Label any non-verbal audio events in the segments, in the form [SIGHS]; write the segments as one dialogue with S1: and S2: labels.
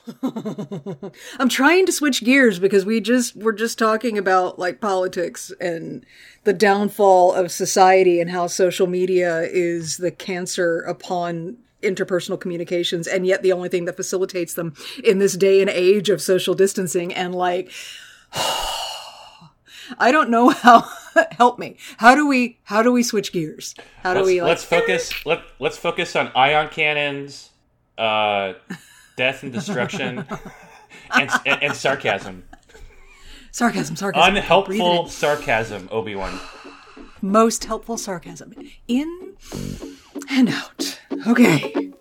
S1: [LAUGHS] I'm trying to switch gears because we just we're just talking about like politics and the downfall of society and how social media is the cancer upon interpersonal communications and yet the only thing that facilitates them in this day and age of social distancing and like [SIGHS] I don't know how [LAUGHS] help me. How do we how do we switch gears? How do
S2: let's,
S1: we like
S2: let's focus let let's focus on ion cannons, uh, death and destruction, [LAUGHS] and, and, and sarcasm.
S1: sarcasm, sarcasm.
S2: Unhelpful sarcasm, Obi Wan.
S1: most helpful sarcasm. In and out. Okay.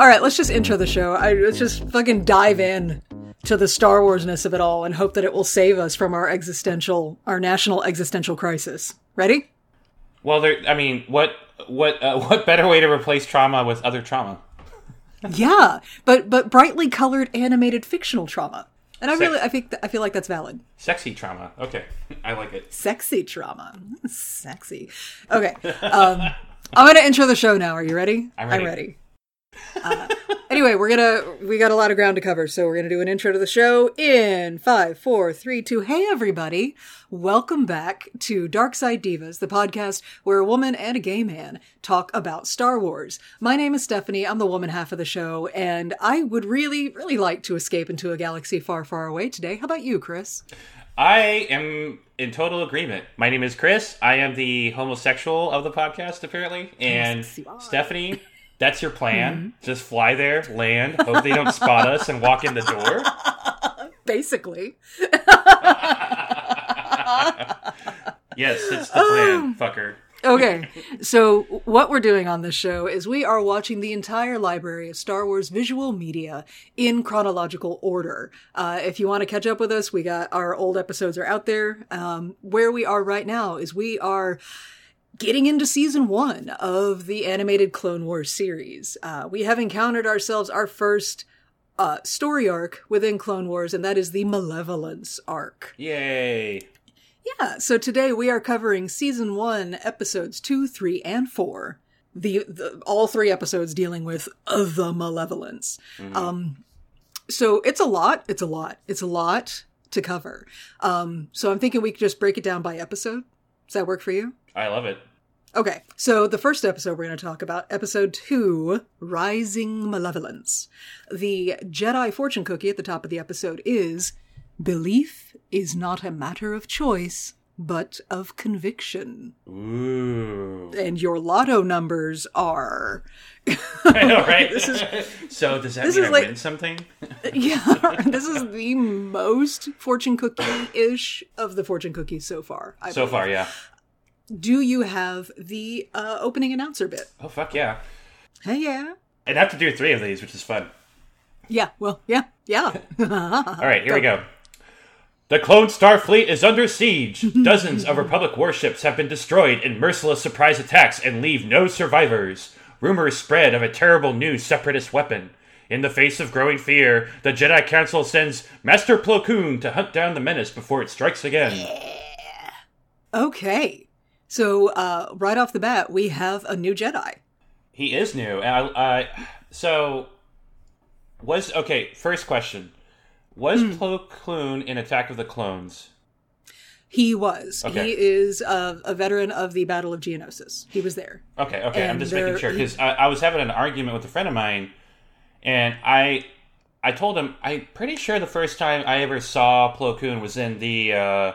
S1: All right, let's just intro the show. I, let's just fucking dive in to the Star Warsness of it all and hope that it will save us from our existential, our national existential crisis. Ready?
S2: Well, there. I mean, what what uh, [LAUGHS] what better way to replace trauma with other trauma?
S1: Yeah, but but brightly colored animated fictional trauma, and I
S2: Sex-
S1: really I think I feel like that's valid.
S2: Sexy trauma. Okay, [LAUGHS] I like it.
S1: Sexy trauma, [LAUGHS] sexy. Okay, um, I'm gonna intro the show now. Are you ready?
S2: I'm ready.
S1: I'm ready. Uh, anyway, we're gonna we got a lot of ground to cover, so we're gonna do an intro to the show in five, four, three, two. Hey, everybody! Welcome back to Dark Side Divas, the podcast where a woman and a gay man talk about Star Wars. My name is Stephanie. I'm the woman half of the show, and I would really, really like to escape into a galaxy far, far away today. How about you, Chris?
S2: I am in total agreement. My name is Chris. I am the homosexual of the podcast, apparently. And. Stephanie, that's your plan. Just fly there, land, hope they don't spot us, and walk in the door. [LAUGHS]
S1: Basically. [LAUGHS]
S2: Yes, it's the plan, fucker.
S1: Okay, so what we're doing on this show is we are watching the entire library of Star Wars visual media in chronological order. Uh, if you want to catch up with us, we got our old episodes are out there. Um, where we are right now is we are getting into season one of the animated Clone Wars series. Uh, we have encountered ourselves our first uh, story arc within Clone Wars, and that is the Malevolence arc.
S2: Yay.
S1: Yeah, so today we are covering season one, episodes two, three, and four. The, the all three episodes dealing with uh, the malevolence. Um, so it's a lot. It's a lot. It's a lot to cover. Um, so I'm thinking we could just break it down by episode. Does that work for you?
S2: I love it.
S1: Okay, so the first episode we're going to talk about, episode two, Rising Malevolence. The Jedi fortune cookie at the top of the episode is Belief is not a matter of choice, but of conviction.
S2: Ooh.
S1: And your lotto numbers are. [LAUGHS]
S2: I know, right? [LAUGHS] [LAUGHS] so does that
S1: this
S2: mean
S1: is
S2: I
S1: like-
S2: win something?
S1: Yeah, this is the most fortune cookie ish of the fortune cookies so far. I
S2: So
S1: believe.
S2: far, yeah.
S1: Do you have the uh, opening announcer bit?
S2: Oh fuck yeah!
S1: Hey, yeah.
S2: I'd have to do three of these, which is fun.
S1: Yeah, well, yeah, yeah.
S2: All right, here we go. [LAUGHS] The Clone Star Fleet is under siege. [LAUGHS] Dozens of Republic warships have been destroyed in merciless surprise attacks and leave no survivors. Rumors spread of a terrible new separatist weapon. In the face of growing fear, the Jedi Council sends Master Plo Koon to hunt down the menace before it strikes again.
S1: Okay. So, uh, right off the bat, we have a new Jedi.
S2: He is new, and I, uh, so was okay. First question: Was Plo Koon in Attack of the Clones?
S1: He was.
S2: Okay.
S1: He is a, a veteran of the Battle of Geonosis. He was there.
S2: Okay, okay. I'm just
S1: there-
S2: making sure because I, I was having an argument with a friend of mine, and I, I told him I'm pretty sure the first time I ever saw Plo Koon was in the uh,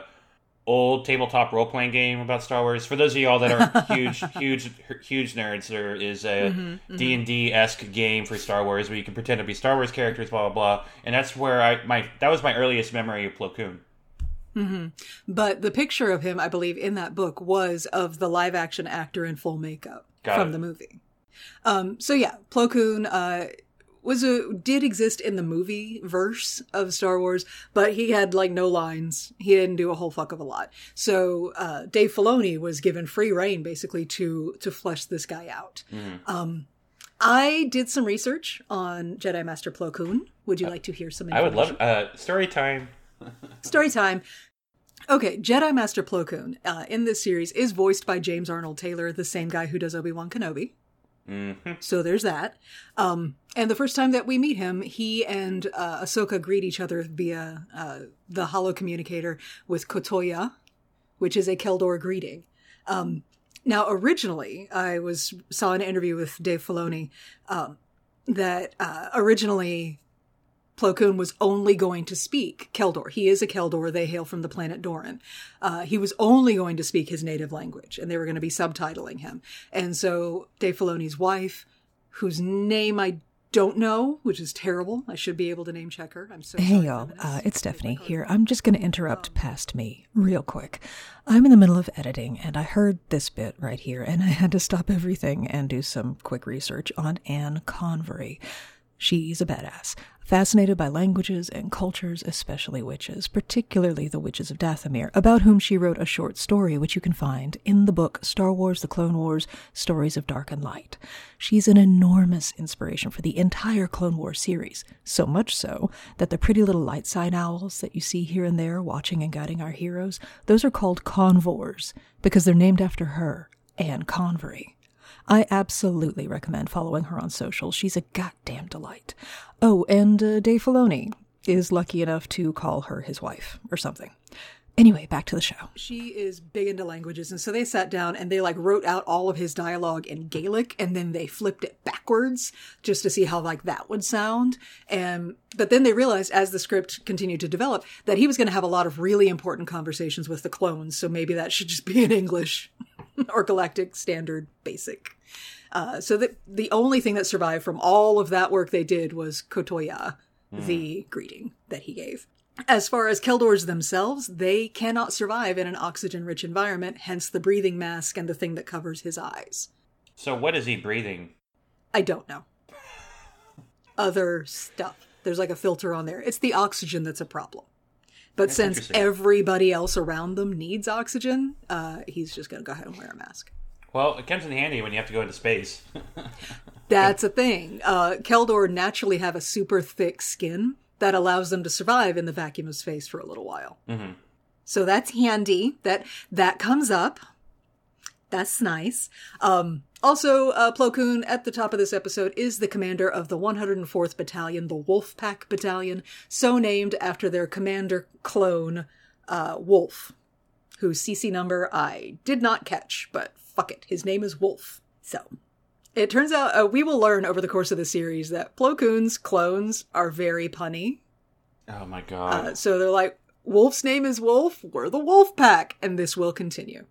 S2: old tabletop role playing game about Star Wars. For those of y'all that are [LAUGHS] huge, huge, huge nerds, there is a
S1: Mm-hmm,
S2: D and D esque game for Star Wars where you can pretend to be Star Wars characters, blah blah blah. And that's where I my that was my earliest memory of Plo Koon.
S1: But the picture of him, I believe, in that book was of the live action actor in full makeup
S2: Got
S1: from
S2: it.
S1: the movie. Um, so yeah, Plo Koon uh, was a did exist in the movie verse of Star Wars, but he had like no lines. He didn't do a whole fuck of a lot. So uh, Dave Filoni was given free reign basically to to flesh this guy out. Um, I did some research on Jedi Master Plo Koon. Would you like to hear some?
S2: I would love uh, story time. [LAUGHS]
S1: Story time. Okay, Jedi Master Plo Koon uh, in this series is voiced by James Arnold Taylor, the same guy who does Obi Wan Kenobi. So there's that. Um, and the first time that we meet him, he and uh, Ahsoka greet each other via uh, the holo communicator with Kotoya, which is a Keldor greeting. Um, now, originally, I was saw an interview with Dave Filoni um, that uh, originally Plo Koon was only going to speak Keldor. He is a Keldor. They hail from the planet Dorin. Uh, he was only going to speak his native language, and they were going to be subtitling him. And so Dave Filoni's wife, whose name I don't know, which is terrible. I should be able to name check her. I'm so
S3: Hey
S1: sorry,
S3: y'all, uh, it's Stephanie here. I'm just going to interrupt past me real quick. I'm in the middle of editing and I heard this bit right here and [LAUGHS] I had to stop everything and do some quick research on Anne Convery. She's a badass, fascinated by languages and cultures, especially witches, particularly the witches of Dathomir, about whom she wrote a short story which you can find in the book Star Wars The Clone Wars Stories of Dark and Light. She's an enormous inspiration for the entire Clone Wars series, so much so that the pretty little light side owls that you see here and there watching and guiding our heroes, those are called convors because they're named after her, Anne Convery. I absolutely recommend following her on social. She's a goddamn delight. Oh, and uh, Dave Filoni is lucky enough to call her his wife or something. Anyway, back to the show.
S1: she is big into languages and so they sat down and they like wrote out all of his dialogue in gaelic and then they flipped it backwards just to see how like that would sound and but then they realized as the script continued to develop that he was going to have a lot of really important conversations with the clones so maybe that should just be in english [LAUGHS] or galactic standard basic uh, so the, the only thing that survived from all of that work they did was kotoya the greeting that he gave as far as Keldors themselves, they cannot survive in an oxygen rich environment, hence the breathing mask and the thing that covers his eyes.
S2: So what is he breathing?
S1: I don't know. [LAUGHS] Other stuff. There's like a filter on there. It's the oxygen that's a problem. But since everybody else around them needs oxygen, uh, he's just going to go ahead and wear a mask.
S2: Well, it comes in handy when you have to go into space. [LAUGHS]
S1: That's a thing. Uh, Keldor naturally have a super thick skin that allows them to survive in the vacuum of space for a little while. So that's handy. That that comes up. That's nice. Um, also, uh, Plo Koon at the top of this episode is the commander of the 104th Battalion, the Wolf Pack Battalion, so named after their commander clone, uh, Wolf, whose CC number I did not catch, but fuck it, his name is Wolf. So, it turns out uh, we will learn over the course of the series that Plo Koon's clones are very punny.
S2: oh my god.
S1: Uh, so they're like, Wolf's name is Wolf, we're the Wolf Pack, and this will continue.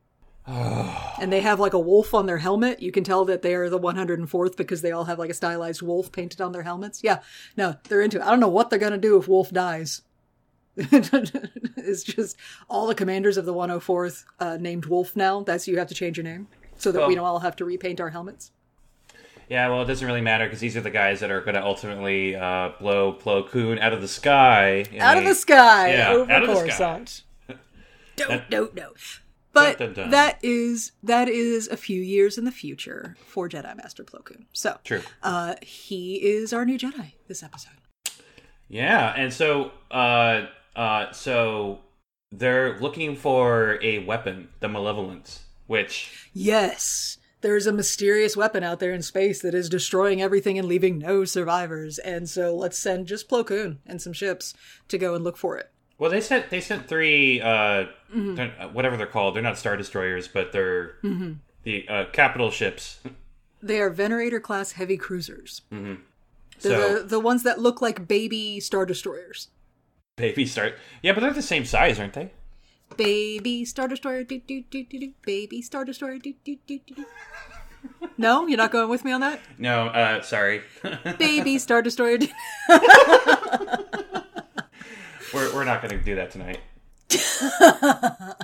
S1: [SIGHS] and they have like a wolf on their helmet. You can tell that they are the 104th because they all have like a stylized wolf painted on their helmets. Yeah, no, they're into it. I don't know what they're going to do if Wolf dies. [LAUGHS] it's just all the commanders of the 104th uh, named Wolf now. That's you have to change your name so that we don't all have to repaint our helmets.
S2: yeah, well, it doesn't really matter because these are the guys that are going to ultimately uh, blow Plo Koon out of the sky.
S1: out of the sky
S2: Yeah,
S1: over
S2: out of the
S1: Coruscant. Don't, don't, no. But
S2: Dun, dun, dun.
S1: that is that is a few years in the future for Jedi Master Plo Koon. So
S2: True.
S1: uh, he is our new Jedi this episode.
S2: Yeah, and so uh uh so they're looking for a weapon, the Malevolence, which
S1: Yes, there's a mysterious weapon out there in space that is destroying everything and leaving no survivors. And so let's send just Plo Koon and some ships to go and look for it.
S2: Well they sent they sent three uh
S1: Mm-hmm.
S2: uh, whatever they're called. They're not star destroyers, but they're the uh, capital ships.
S1: They are Venator class heavy cruisers. They're
S2: So
S1: the, the ones that look like baby star destroyers.
S2: baby star, Yeah, but they're the same size, aren't they?
S1: Baby Star Destroyer, do do do do do. Baby Star Destroyer, do do do do do. No, you're not going with me on that.
S2: No, uh sorry. [LAUGHS]
S1: Baby Star Destroyer. [LAUGHS]
S2: We're we're not going to do that tonight. [LAUGHS]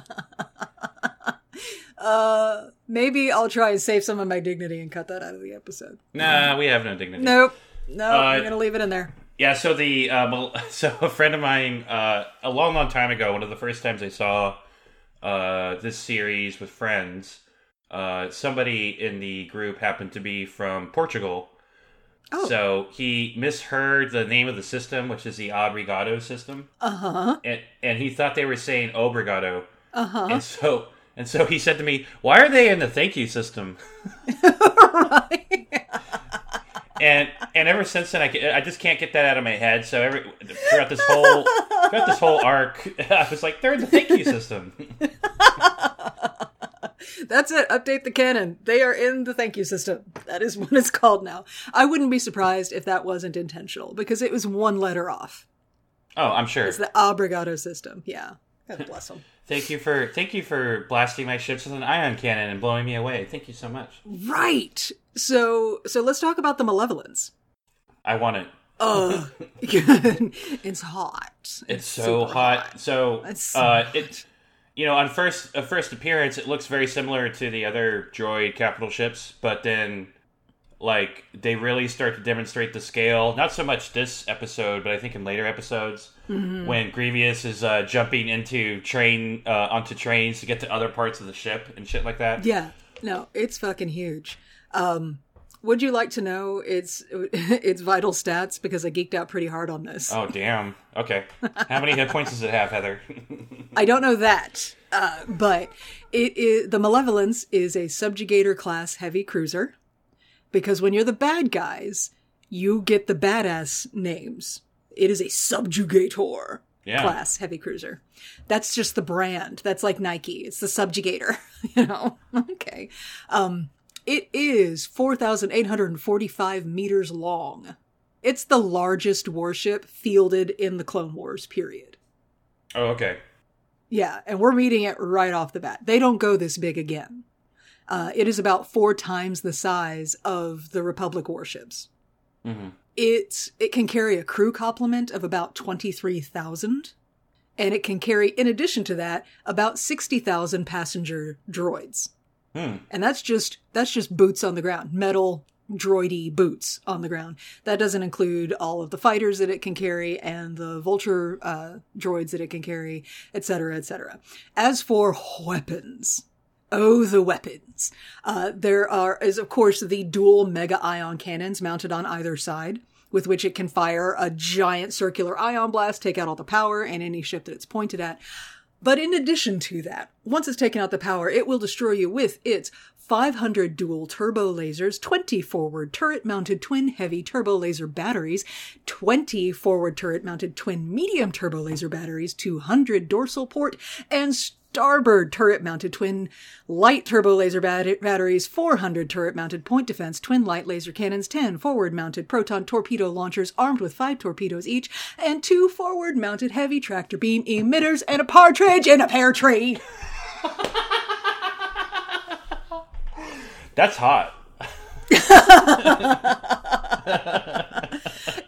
S1: Maybe I'll try and save some of my dignity and cut that out of the episode.
S2: Nah, we have no dignity.
S1: Nope. No, I'm gonna leave it in there.
S2: Yeah, so the um, [LAUGHS] so a friend of mine uh, a long, long time ago, one of the first times I saw uh, this series with friends, uh, somebody in the group happened to be from Portugal.
S1: Oh.
S2: So he misheard the name of the system, which is the Abregado system,
S1: Uh huh.
S2: and and he thought they were saying Obrigado,
S1: Uh huh.
S2: and so and so he said to me, "Why are they in the thank you system?"
S1: right. [LAUGHS] [LAUGHS]
S2: and and ever since then, I, I just can't get that out of my head. So every throughout this whole throughout this whole arc, [LAUGHS] I was like, they're in the thank you system.
S1: That's it. Update the canon. They are in the thank you system. That is [LAUGHS] what it's called now. I wouldn't be surprised if that wasn't intentional because it was one letter off.
S2: Oh, I'm sure.
S1: It's the Abregado system. Yeah. God bless them. [LAUGHS]
S2: Thank you for thank you for blasting my ships with an ion cannon and blowing me away. Thank you so much.
S1: Right. So so let's talk about the malevolence.
S2: I want it.
S1: Ugh. [LAUGHS] it's hot.
S2: It's, so
S1: super
S2: hot. So
S1: It's so
S2: uh,
S1: hot.
S2: it you know on first a first appearance it looks very similar to the other droid capital ships, but then like they really start to demonstrate the scale. Not so much this episode, but I think in later episodes
S1: Mm-hmm.
S2: when Grievous is uh, jumping into train uh, onto trains to get to other parts of the ship and shit like that.
S1: Yeah. No, it's fucking huge. Um would you like to know its [LAUGHS] its vital stats because I geeked out pretty hard on this.
S2: Oh damn. Okay. How many hit points does it have, Heather? [LAUGHS]
S1: I don't know that, uh, but it is the Malevolence is a subjugator class heavy cruiser because when you're the bad guys, you get the badass names. It is a subjugator
S2: Yeah.
S1: class heavy cruiser. That's just the brand. That's like Nike. It's the subjugator. [LAUGHS] you know. Okay. Um, it is four thousand eight hundred and forty-five meters long. It's the largest warship fielded in the Clone Wars period.
S2: Oh, okay.
S1: Yeah, and we're meeting it right off the bat. They don't go this big again. Uh, it is about four times the size of the Republic warships.
S2: hmm
S1: It's it can carry a crew complement of about twenty three thousand, and it can carry, in addition to that, about sixty thousand passenger droids.
S2: Hmm.
S1: And that's just that's just boots on the ground, metal droidy boots on the ground. That doesn't include all of the fighters that it can carry and the vulture uh, droids that it can carry, etc., etc. As for weapons, oh, the weapons! Uh, there are is of course the dual mega ion cannons mounted on either side. With which it can fire a giant circular ion blast, take out all the power and any ship that it's pointed at. But in addition to that, once it's taken out the power, it will destroy you with its 500 dual turbo lasers, 20 forward turret mounted twin heavy turbo laser batteries, 20 forward turret mounted twin medium turbo laser batteries, 200 dorsal port, and starboard turret mounted twin light turbo laser bat- batteries, 400 turret mounted point defense, twin light laser cannons, 10 forward mounted proton torpedo launchers armed with 5 torpedoes each, and 2 forward mounted heavy tractor beam emitters, and a partridge in a pear tree. [LAUGHS]
S2: That's hot. [LAUGHS]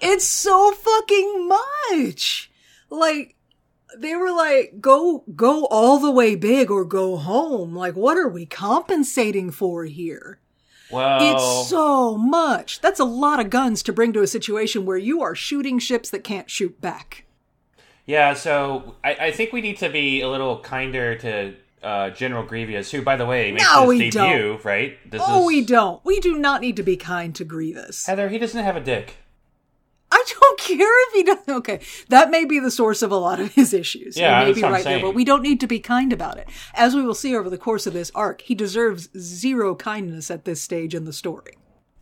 S1: It's so fucking much. Like they were like go go all the way big or go home. Like what are we compensating for here?
S2: Well,
S1: It's so much. That's a lot of guns to bring to a situation where you are shooting ships that can't shoot back.
S2: yeah. So I, I think we need to be a little kinder to uh, General Grievous, who, by the way, makes
S1: No,
S2: his debut. Right? This
S1: oh,
S2: is
S1: we don't. We do not need to be kind to Grievous.
S2: Heather. He doesn't have a dick.
S1: I don't care if he doesn't. Okay, that may be the source of a lot of his issues.
S2: Yeah,
S1: he may be
S2: I'm
S1: right there, but we don't need to be kind about it. As we will see over the course of this arc, he deserves zero kindness at this stage in the story.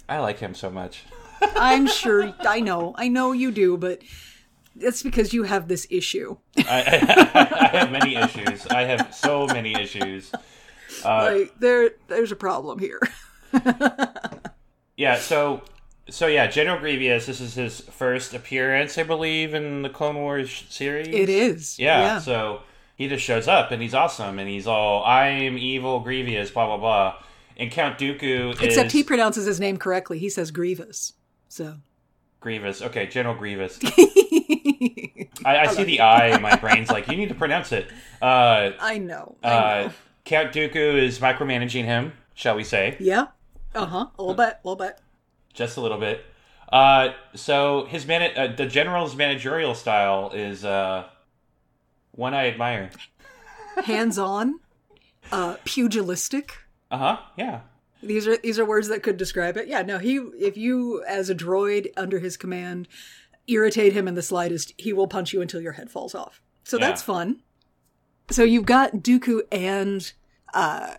S2: I like him so much. [LAUGHS]
S1: I'm sure. I know. I know you do, but it's because you have this issue.
S2: I, I, [LAUGHS] I have many issues. I have so many issues. Uh,
S1: like there, there's a problem here. [LAUGHS]
S2: Yeah, so so yeah, General Grievous. This is his first appearance, I believe, in the Clone Wars series.
S1: It is.
S2: Yeah, so he just shows up and he's awesome and he's all I am evil Grievous, blah blah blah. And Count Dooku
S1: Except
S2: is
S1: he pronounces his name correctly. He says Grievous. So.
S2: Grievous. Okay, General Grievous. [LAUGHS] I, I see the I and my brain's like, you need to pronounce it. Uh,
S1: I know. I
S2: uh,
S1: know.
S2: Count Dooku is micromanaging him, shall we say?
S1: Yeah. Uh huh. A little bit. A little bit.
S2: Just a little bit. Uh, so his man, uh, the general's managerial style is uh, one I admire. [LAUGHS]
S1: Hands on, uh, pugilistic.
S2: Uh huh. Yeah.
S1: These are these are words that could describe it. Yeah, no, he if you as a droid under his command irritate him in the slightest, he will punch you until your head falls off. So
S2: Yeah.
S1: that's fun. So you've got Dooku and uh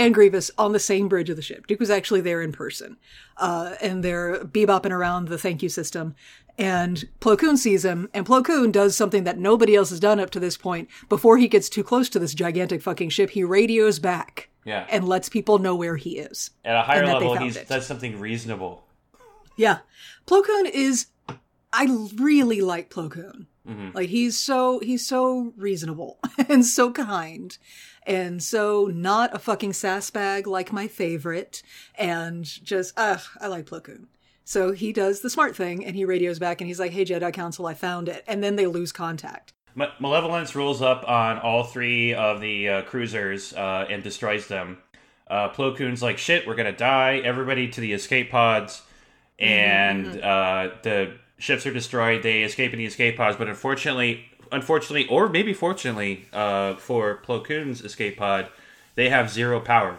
S1: and Grievous on the same bridge of the ship. Duke was actually there in person. Uh and they're bebopping around the thank you system. And Plo Koon sees him, and Plo Koon does something that nobody else has done up to this point. Before he gets too close to this gigantic fucking ship, he radios back
S2: Yeah.
S1: and lets people know where he is.
S2: At a higher
S1: and that they
S2: level, he does something reasonable.
S1: Yeah. Plo Koon is I really like Plo Koon. Like he's so he's so reasonable [LAUGHS] and so kind and so not a fucking sass bag like my favorite and just ugh, I like Plo Koon. So he does the smart thing and he radios back and he's like, "Hey Jedi Council, I found it." And then they lose contact.
S2: Ma- Malevolence rolls up on all three of the uh, cruisers uh, and destroys them. Uh, Plo Koon's like, shit, we're gonna die. Everybody to the escape pods. And uh, the ships are destroyed. They escape in the escape pods, but unfortunately, unfortunately, or maybe fortunately uh, for Plo Koon's escape pod, they have zero power.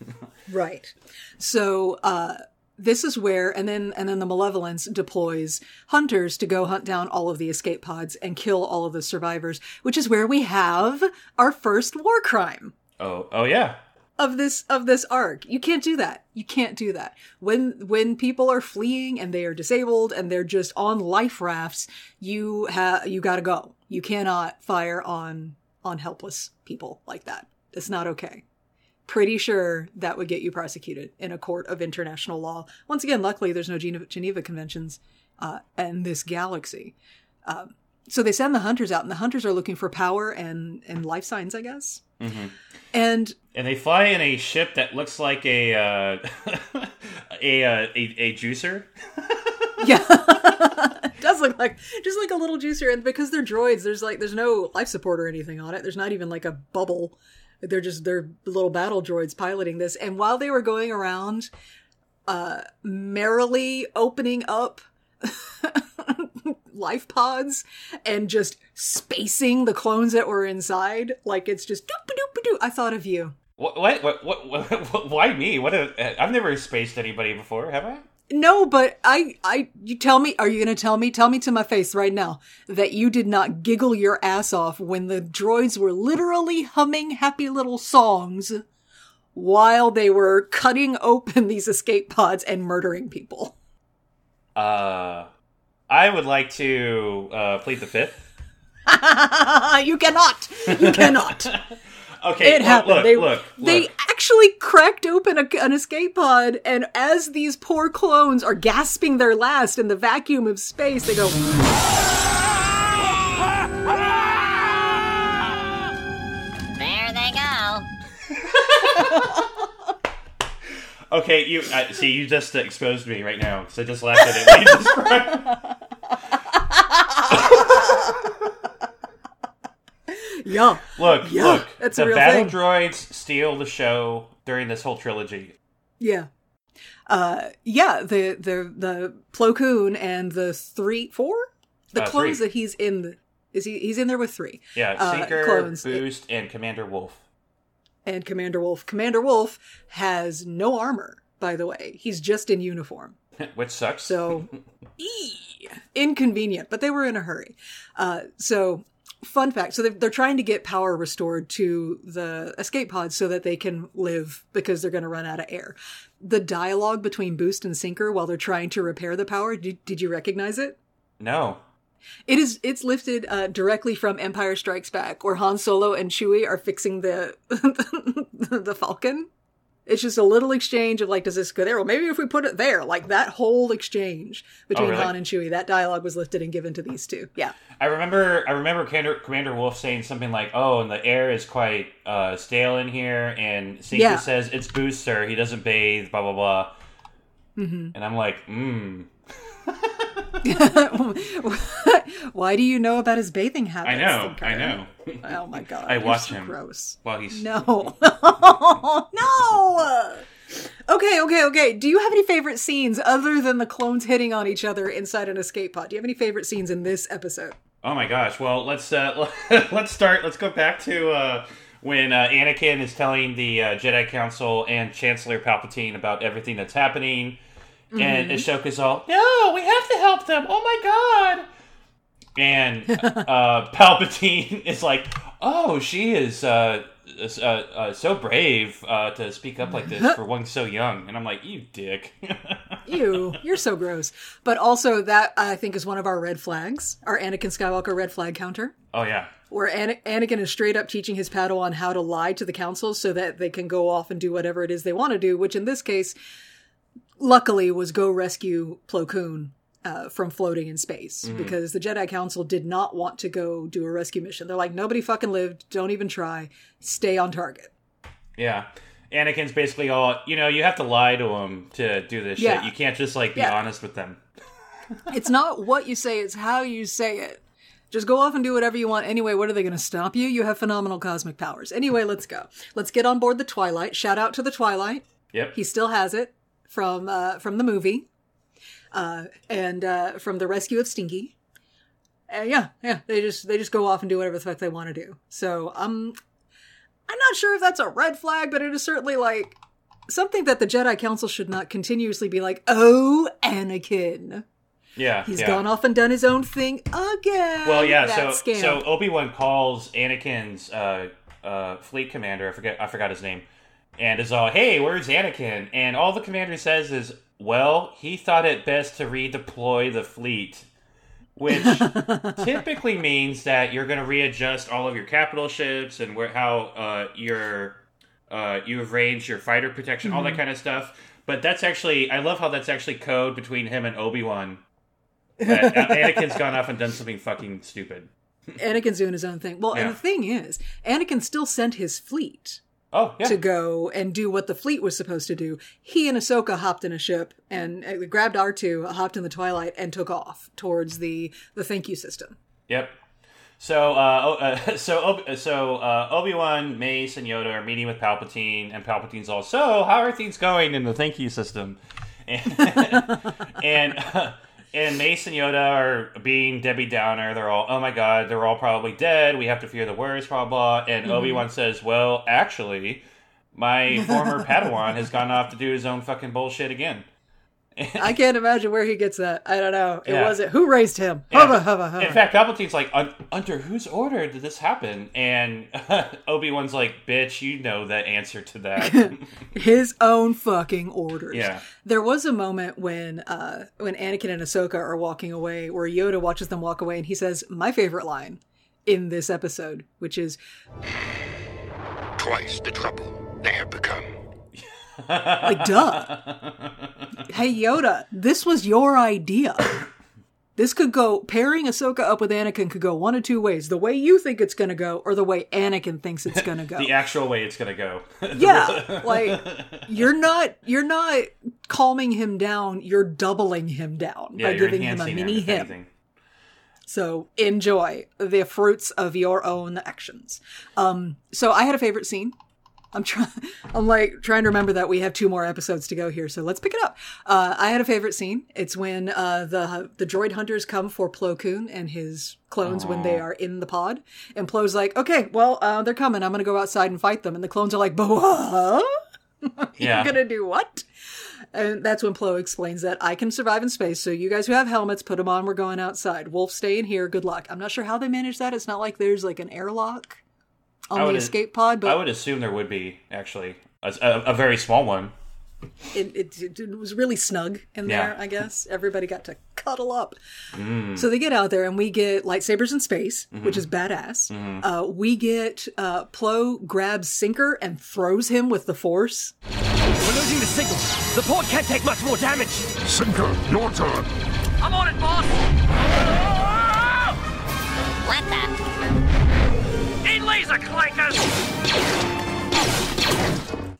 S2: [LAUGHS]
S1: Right. So uh this is where and then and then the malevolence deploys hunters to go hunt down all of the escape pods and kill all of the survivors, which is where we have our first war crime
S2: Oh, oh yeah.
S1: Of this of this arc. You can't do that. You can't do that. When when people are fleeing and they are disabled and they're just on life rafts, you have you got to go. You cannot fire on on helpless people like that. It's not okay. Pretty sure that would get you prosecuted in a court of international law. Once again, luckily there's no Geneva, Geneva conventions uh, in this galaxy. Um, so they send the hunters out, and the hunters are looking for power and and life signs, I guess. And
S2: And they fly in a ship that looks like a uh, [LAUGHS] a, uh, a a juicer. [LAUGHS]
S1: Yeah. it does look like just like a little juicer and because they're droids, there's like there's no life support or anything on it. There's not even like a bubble. They're just they're little battle droids piloting this. And while they were going around uh merrily opening up [LAUGHS] life pods and just spacing the clones that were inside, like it's just doop doop doop. I thought of you.
S2: What? What? What? what, what [LAUGHS] why me? What? A, I've never spaced anybody before, have I?
S1: No, but I, I, you tell me, are you going to tell me, tell me to my face right now that you did not giggle your ass off when the droids were literally humming happy little songs while they were cutting open [LAUGHS] these escape pods and murdering people?
S2: Uh, I would like to uh, plead the fifth. [LAUGHS]
S1: you cannot, you cannot. [LAUGHS]
S2: Okay,
S1: It
S2: look,
S1: happened.
S2: Look,
S1: they,
S2: look,
S1: they
S2: look.
S1: actually cracked open a, an escape pod, and as these poor clones are gasping their last in the vacuum of space, they go.
S2: Okay, you uh, see, you just exposed me right now because I just laughed at it. you described- [LAUGHS]
S1: Yeah.
S2: look,
S1: Yeah,
S2: look.
S1: that's a
S2: the
S1: real
S2: battle
S1: thing.
S2: droids steal the show during this whole trilogy.
S1: Yeah. Uh yeah, the the the Plo Koon and the three four? The
S2: Uh,
S1: clones
S2: three.
S1: that he's in the is he he's in there with three.
S2: Yeah,
S1: Uh,
S2: Seeker,
S1: clones.
S2: Boost, and Commander Wolf.
S1: And Commander Wolf. Commander Wolf has no armor, by the way. He's just in uniform. [LAUGHS]
S2: Which sucks.
S1: So ee, [LAUGHS] inconvenient, but they were in a hurry. Uh so fun fact so they're, they're trying to get power restored to the escape pods so that they can live because they're going to run out of air the dialogue between boost and sinker while they're trying to repair the power did, did you recognize it
S2: no.
S1: It is it's lifted uh, directly from empire strikes back where han solo and chewie are fixing the [LAUGHS] the falcon it's just a little exchange of like does this go there well maybe if we put it there like that whole exchange between
S2: really?
S1: han and chewie that dialogue was lifted and given to these two yeah
S2: I remember I remember Commander, Commander Wolf saying something like, "Oh, and the air is quite uh, stale in here." And Seeker
S1: Yeah.
S2: says it's Booster. He doesn't bathe. Blah blah blah. Mm-hmm. And I'm like, hmm. [LAUGHS]
S1: Why do you know about his bathing habits?
S2: I know. I know.
S1: Oh my god. [LAUGHS]
S2: I watch
S1: so
S2: him.
S1: Gross.
S2: While he's
S1: No. [LAUGHS] no. Okay, okay, okay. Do you have any favorite scenes other than the clones hitting on each other inside an escape pod? Do you have any favorite scenes in this episode?
S2: Oh my gosh. Well, let's uh, let's start. Let's go back to uh, when uh, Anakin is telling the uh, Jedi Council and Chancellor Palpatine about everything that's happening, and Ahsoka's all, "No, we have to help them. Oh my god!" And [LAUGHS] uh, Palpatine is like, "Oh, she is uh, uh, uh, so brave uh, to speak up like this [LAUGHS] for one so young." And I'm like, "You dick." [LAUGHS]
S1: Ew, you're so gross. But also, that I think is one of our red flags, our Anakin Skywalker red flag counter,
S2: oh yeah.
S1: where Ana- Anakin is straight up teaching his Padawan how to lie to the Council so that they can go off and do whatever it is they want to do, which in this case, luckily, was go rescue Plo Koon. Uh, from floating in space because the Jedi Council did not want to go do a rescue mission. They're like, nobody fucking lived. Don't even try. Stay on target.
S2: Yeah. Anakin's basically all, you know, you have to lie to them to do this
S1: Yeah.
S2: shit. You can't just like be
S1: Yeah.
S2: honest with them. [LAUGHS]
S1: It's not what you say, it's how you say it. Just go off and do whatever you want. Anyway, what are they going to stop you? You have phenomenal cosmic powers. Anyway, let's go. Let's get on board the Twilight. Shout out to the Twilight.
S2: Yep.
S1: He still has it from uh, from the movie, uh, and uh, from the rescue of Stinky. Uh, yeah, yeah. They just they just go off and do whatever the fuck they want to do. So um, I'm not sure if that's a red flag, but it is certainly like something that the Jedi Council should not continuously be like, "Oh, Anakin."
S2: yeah.
S1: He's
S2: yeah.
S1: gone off and done his own thing again.
S2: Well, yeah.
S1: That
S2: So
S1: scam.
S2: so Obi Wan calls Anakin's uh, uh, fleet commander. I forget. I forgot his name. And is all, hey, where's Anakin? And all the commander says is, well, he thought it best to redeploy the fleet, which [LAUGHS] typically means that you're going to readjust all of your capital ships and where how uh, your uh, you arrange your fighter protection, all
S1: Mm-hmm.
S2: that kind of stuff. But that's actually, I love how that's actually code between him and Obi Wan. Uh, [LAUGHS] Anakin's gone off and done something fucking stupid.
S1: Anakin's doing his own thing. Well, and the thing is, Anakin still sent his fleet
S2: Oh yeah,
S1: to go and do what the fleet was supposed to do. He and Ahsoka hopped in a ship and uh, grabbed R2, hopped in the Twilight, and took off towards the the thank you system.
S2: yep. So, uh, uh, [LAUGHS] so, so uh, Obi Wan, Mace, and Yoda are meeting with Palpatine, and Palpatine's all, "So, how are things going in the thank you system?" [LAUGHS] And [LAUGHS] and, and Mace and Yoda are being Debbie Downer. They're all, "Oh my God, they're all probably dead. We have to fear the worst." Blah blah. And mhm. Obi Wan says, "Well, actually." My former [LAUGHS] Padawan has gone off to do his own fucking bullshit again.
S1: I can't imagine where he gets that. I don't know. It
S2: Yeah.
S1: wasn't who raised him.
S2: Yeah.
S1: Hubba, hubba, hubba.
S2: In fact, Palpatine's like, under whose order did this happen? And [LAUGHS] Obi Wan's like, bitch, you know the answer to that. [LAUGHS]
S1: his own fucking orders.
S2: Yeah.
S1: There was a moment when uh when Anakin and Ahsoka are walking away where Yoda watches them walk away and he says my favorite line in this episode, which is
S4: Twice the trouble they have become.
S1: Like duh. hey Yoda, this was your idea. This could go pairing Ahsoka up with Anakin could go one of two ways. The way you think it's gonna go, or the way Anakin thinks it's gonna go. [LAUGHS]
S2: the actual way it's gonna go. [LAUGHS]
S1: yeah like you're not you're not calming him down you're doubling him down
S2: yeah,
S1: by giving him a mini him
S2: anything.
S1: so enjoy the fruits of your own actions um so i had a favorite scene i'm trying [LAUGHS] i'm like trying to remember that we have two more episodes to go here so let's pick it up uh i had a favorite scene it's when uh the the droid hunters come for plo koon and his clones when they are in the pod and plo's like okay well uh they're coming i'm gonna go outside and fight them and the clones are like but [LAUGHS]
S2: Yeah.
S1: You're gonna do what? And that's when Plo explains that I can survive in space. So you guys who have helmets, put them on. We're going outside. Wolf, stay in here. Good luck. I'm not sure how they manage that. It's not like there's like an airlock on
S2: I
S1: the
S2: would-
S1: escape pod, But I
S2: would assume there would be actually a, a, a very small one.
S1: it, it, it was really snug in there.
S2: Yeah.
S1: I guess everybody got to cuddle up. So they get out there, and we get lightsabers in space, which is badass. Uh, we get uh, Plo grabs Sinker and throws him with the Force.
S5: We're losing the signal. The port can't take much more damage.
S4: Sinker, your turn.
S5: I'm on it, boss.
S6: The?
S5: In laser clankers.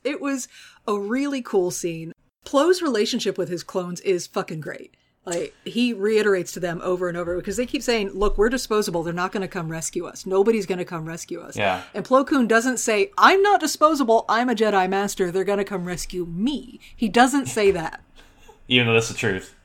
S1: It was a really cool scene. Plo's relationship with his clones is fucking great. Like he reiterates to them over and over because they keep saying, "Look, we're disposable. They're not going to come rescue us. Nobody's going to come rescue us."
S2: Yeah.
S1: And Plo Koon doesn't say, "I'm not disposable. I'm a Jedi Master. They're going to come rescue me." He doesn't say that.
S2: Even though that's the truth.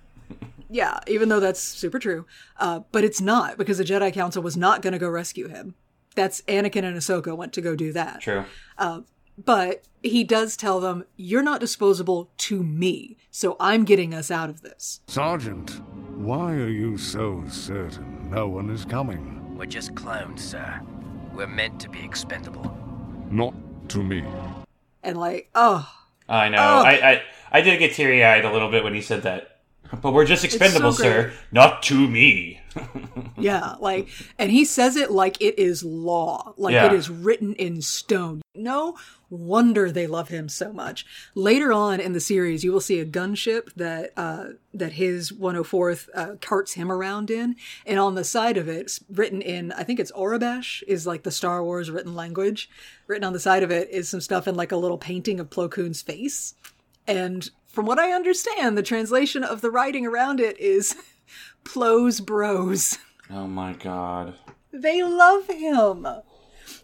S1: Yeah, even though that's super true. Uh, but it's not because the Jedi Council was not going to go rescue him. That's Anakin and Ahsoka went to go do that.
S2: True.
S1: Uh, but he does tell them, "You're not disposable to me, so I'm getting us out of this."
S4: Sergeant, why are you so certain no one is coming?
S5: We're just clones, sir. We're meant to be expendable.
S4: Not to me.
S1: And like, oh,
S2: I know.
S1: Oh.
S2: I, I I did get teary eyed a little bit when he said that. But we're just expendable,
S1: so
S2: sir. Not to me. [LAUGHS]
S1: Yeah, like, and he says it like it is law, like
S2: Yeah.
S1: it is written in stone. No wonder they love him so much. Later on in the series, you will see a gunship that uh, that his 104th uh, carts him around in, and on the side of it, written in I think it's Aurebesh, is like the Star Wars written language. Written on the side of it is some stuff in like a little painting of Plo Koon's face, and from what I understand, the translation of the writing around it is [LAUGHS] Plo's Bros.
S2: Oh my god.
S1: They love him.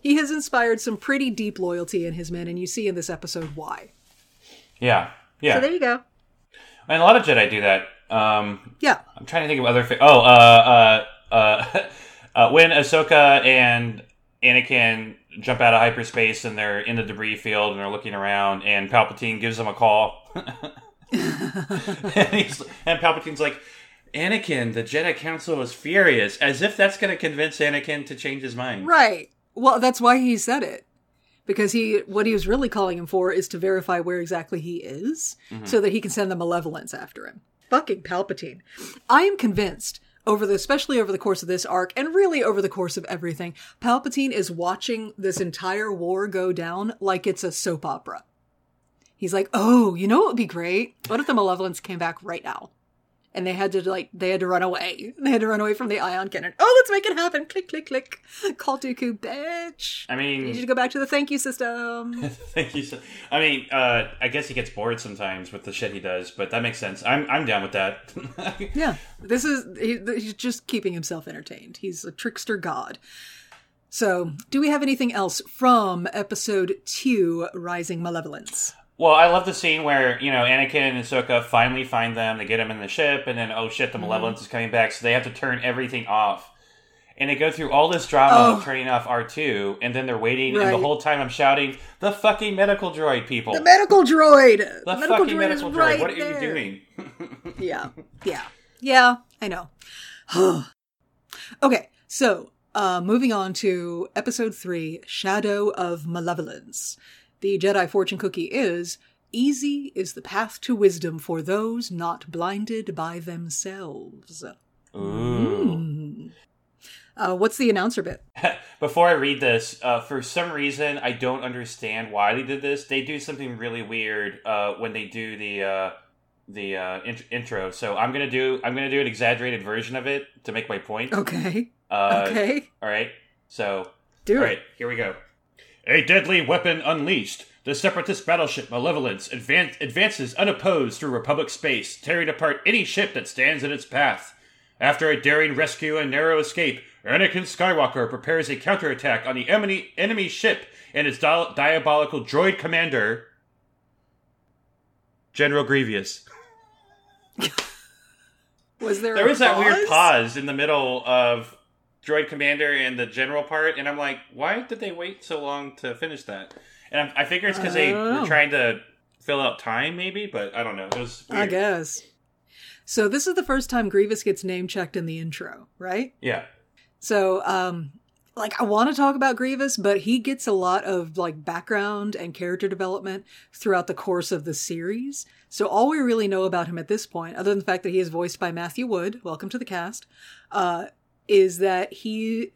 S1: He has inspired some pretty deep loyalty in his men, and you see in this episode why.
S2: Yeah. Yeah.
S1: So there you go.
S2: and a lot of Jedi do that. Um,
S1: Yeah.
S2: I'm trying to think of other. Fa- oh, uh, uh, uh, [LAUGHS] uh, when Ahsoka and Anakin jump out of hyperspace and they're in the debris field and they're looking around, and Palpatine gives them a call, [LAUGHS] and, he's, and Palpatine's like, "Anakin, the Jedi Council is furious," as if that's going to convince Anakin to change his mind.
S1: Right. Well, that's why he said it. Because he, what he was really calling him for is to verify where exactly he is, mm-hmm. so that he can send the malevolence after him. Fucking Palpatine. I am convinced over the, especially over the course of this arc, and really over the course of everything, Palpatine is watching this entire war go down like it's a soap opera. He's like, oh, you know what would be great? What if the malevolence came back right now? And they had to like they had to run away. They had to run away from the ion cannon. Oh, let's make it happen! Click, click, click. Call Dooku, bitch.
S2: I
S1: mean, need you
S2: mean,
S1: to go back to the thank you system. [LAUGHS]
S2: thank you. So, I mean, uh, I guess he gets bored sometimes with the shit he does, but that makes sense. I'm I'm down with that. [LAUGHS]
S1: yeah, this is he, he's just keeping himself entertained. He's a trickster god. So, do we have anything else from episode two, Rising Malevolence?
S2: Well, I love the scene where you know Anakin and Ahsoka finally find them. They get them in the ship, and then oh shit, the
S1: Mm-hmm.
S2: Malevolence is coming back, so they have to turn everything off. And they go through all this drama
S1: Oh.
S2: of turning off R two, and then they're waiting, and the whole time I'm shouting, "The fucking medical droid people!
S1: The medical droid.
S2: The
S1: The medical
S2: fucking
S1: droid
S2: medical droid!
S1: right
S2: what are
S1: there.
S2: you doing?" [LAUGHS]
S1: yeah yeah yeah i know [SIGHS] okay so uh moving on to episode three shadow of malevolence the jedi fortune cookie is easy is the path to wisdom for those not blinded by themselves
S2: Ooh.
S1: uh what's the announcer bit [LAUGHS]
S2: Before I read this, uh, for some reason I don't understand why they did this. They do something really weird uh, when they do the uh, the uh, int- intro. So I'm gonna do I'm gonna do an exaggerated version of it to make my point.
S1: okay
S2: Uh, [LAUGHS]
S1: okay
S2: All right. So
S1: do
S2: all
S1: it
S2: right, here we go. A deadly weapon unleashed. The separatist battleship Malevolence advan- advances unopposed through Republic space, tearing apart any ship that stands in its path. After a daring rescue and narrow escape, Anakin Skywalker prepares a counterattack on the enemy, enemy ship and its di- diabolical droid commander, General Grievous. [LAUGHS]
S1: was there
S2: There
S1: a
S2: was that weird pause in the middle of droid commander and the general part, and I'm like, why did they wait so long to finish that? And I, I figure it's because they
S1: don't
S2: were trying to fill out time, maybe, but I don't know. It was weird.
S1: i guess so this is the first time grievous gets name checked in the intro right
S2: Yeah,
S1: So, um, like I want to talk about Grievous, but he gets a lot of like background and character development throughout the course of the series. So all we really know about him at this point, other than the fact that he is voiced by Matthew Wood, welcome to the cast, uh, is that he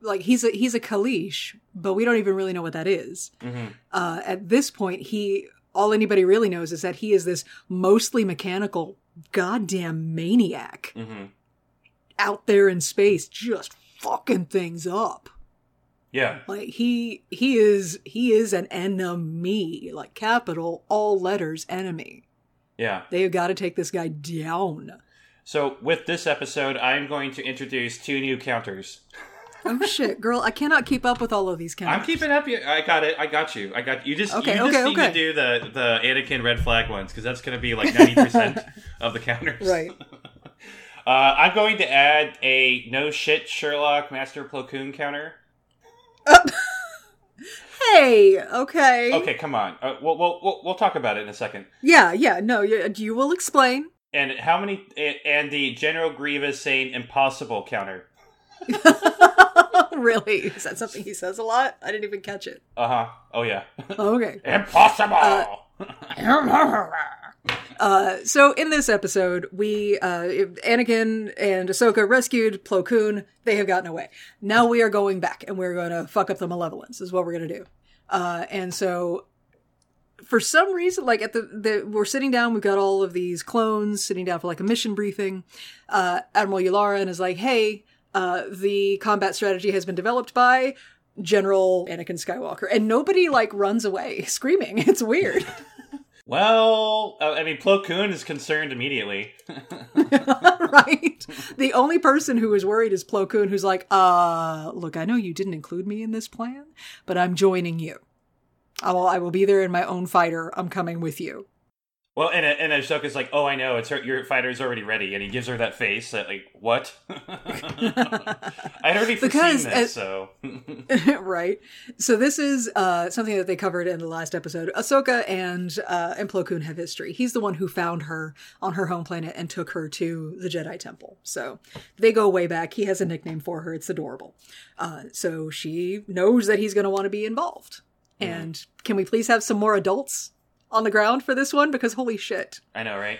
S1: like he's a he's a Kaleesh, but we don't even really know what that is.
S2: hmm
S1: Uh, at this point, he all anybody really knows is that he is this mostly mechanical goddamn maniac
S2: hmm
S1: out there in space just fucking things up.
S2: yeah,
S1: Like he he is he is an enemy, like capital all letters enemy.
S2: yeah.
S1: They have got to take this guy down.
S2: So, with this episode, I'm going to introduce two new counters.
S1: Oh shit, girl! I cannot keep up with all of these counters.
S2: I'm keeping up. you- I got it. I got you. I got you. Just
S1: Okay,
S2: you just
S1: okay,
S2: need to do the the Anakin red flag ones because that's going to be like ninety percent [LAUGHS] of the counters.
S1: Right. [LAUGHS]
S2: Uh, I'm going to add a no shit Sherlock Master Plo Koon counter. [LAUGHS]
S1: Hey, okay.
S2: Okay, come on. Uh, we'll, we'll we'll we'll talk about it in a second.
S1: Yeah, yeah. No, you, you will explain.
S2: And how many? And the General Grievous saying impossible counter. [LAUGHS]
S1: really? Is that something he says a lot? I didn't even catch it.
S2: Uh huh. Oh yeah.
S1: Okay. [LAUGHS]
S2: impossible. [LAUGHS]
S1: Uh, so in this episode, we uh, Anakin and Ahsoka rescued Plo Koon. They have gotten away. Now we are going back, and we're going to fuck up the Malevolence. Is what we're going to do. Uh, and so, for some reason, like at the, the we're sitting down, we've got all of these clones sitting down for like a mission briefing. Uh, Admiral Yularen is like, "Hey, uh, the combat strategy has been developed by." General Anakin Skywalker, and nobody like runs away [LAUGHS] screaming. It's weird. [LAUGHS]
S2: well, uh, I mean, Plo Koon is concerned immediately. [LAUGHS]
S1: right? The only person who is worried is Plo Koon, who's like, uh, look, I know you didn't include me in this plan, but I'm joining you. I will, I will be there in my own fighter. I'm coming with you.
S2: Well, and and Ahsoka's like, "Oh, I know, it's her, your fighter's already ready," and he gives her that face that, like, what? [LAUGHS] I'd already
S1: Because,
S2: foreseen
S1: uh,
S2: this, so [LAUGHS] [LAUGHS]
S1: right. So this is uh, something that they covered in the last episode. Ahsoka and uh, and Plo Koon have history. He's the one who found her on her home planet and took her to the Jedi Temple. So they go way back. He has a nickname for her. It's adorable. Uh, so she knows that he's going to want to be involved. And can we please have some more adults on the ground for this one? Because holy shit.
S2: I know, right?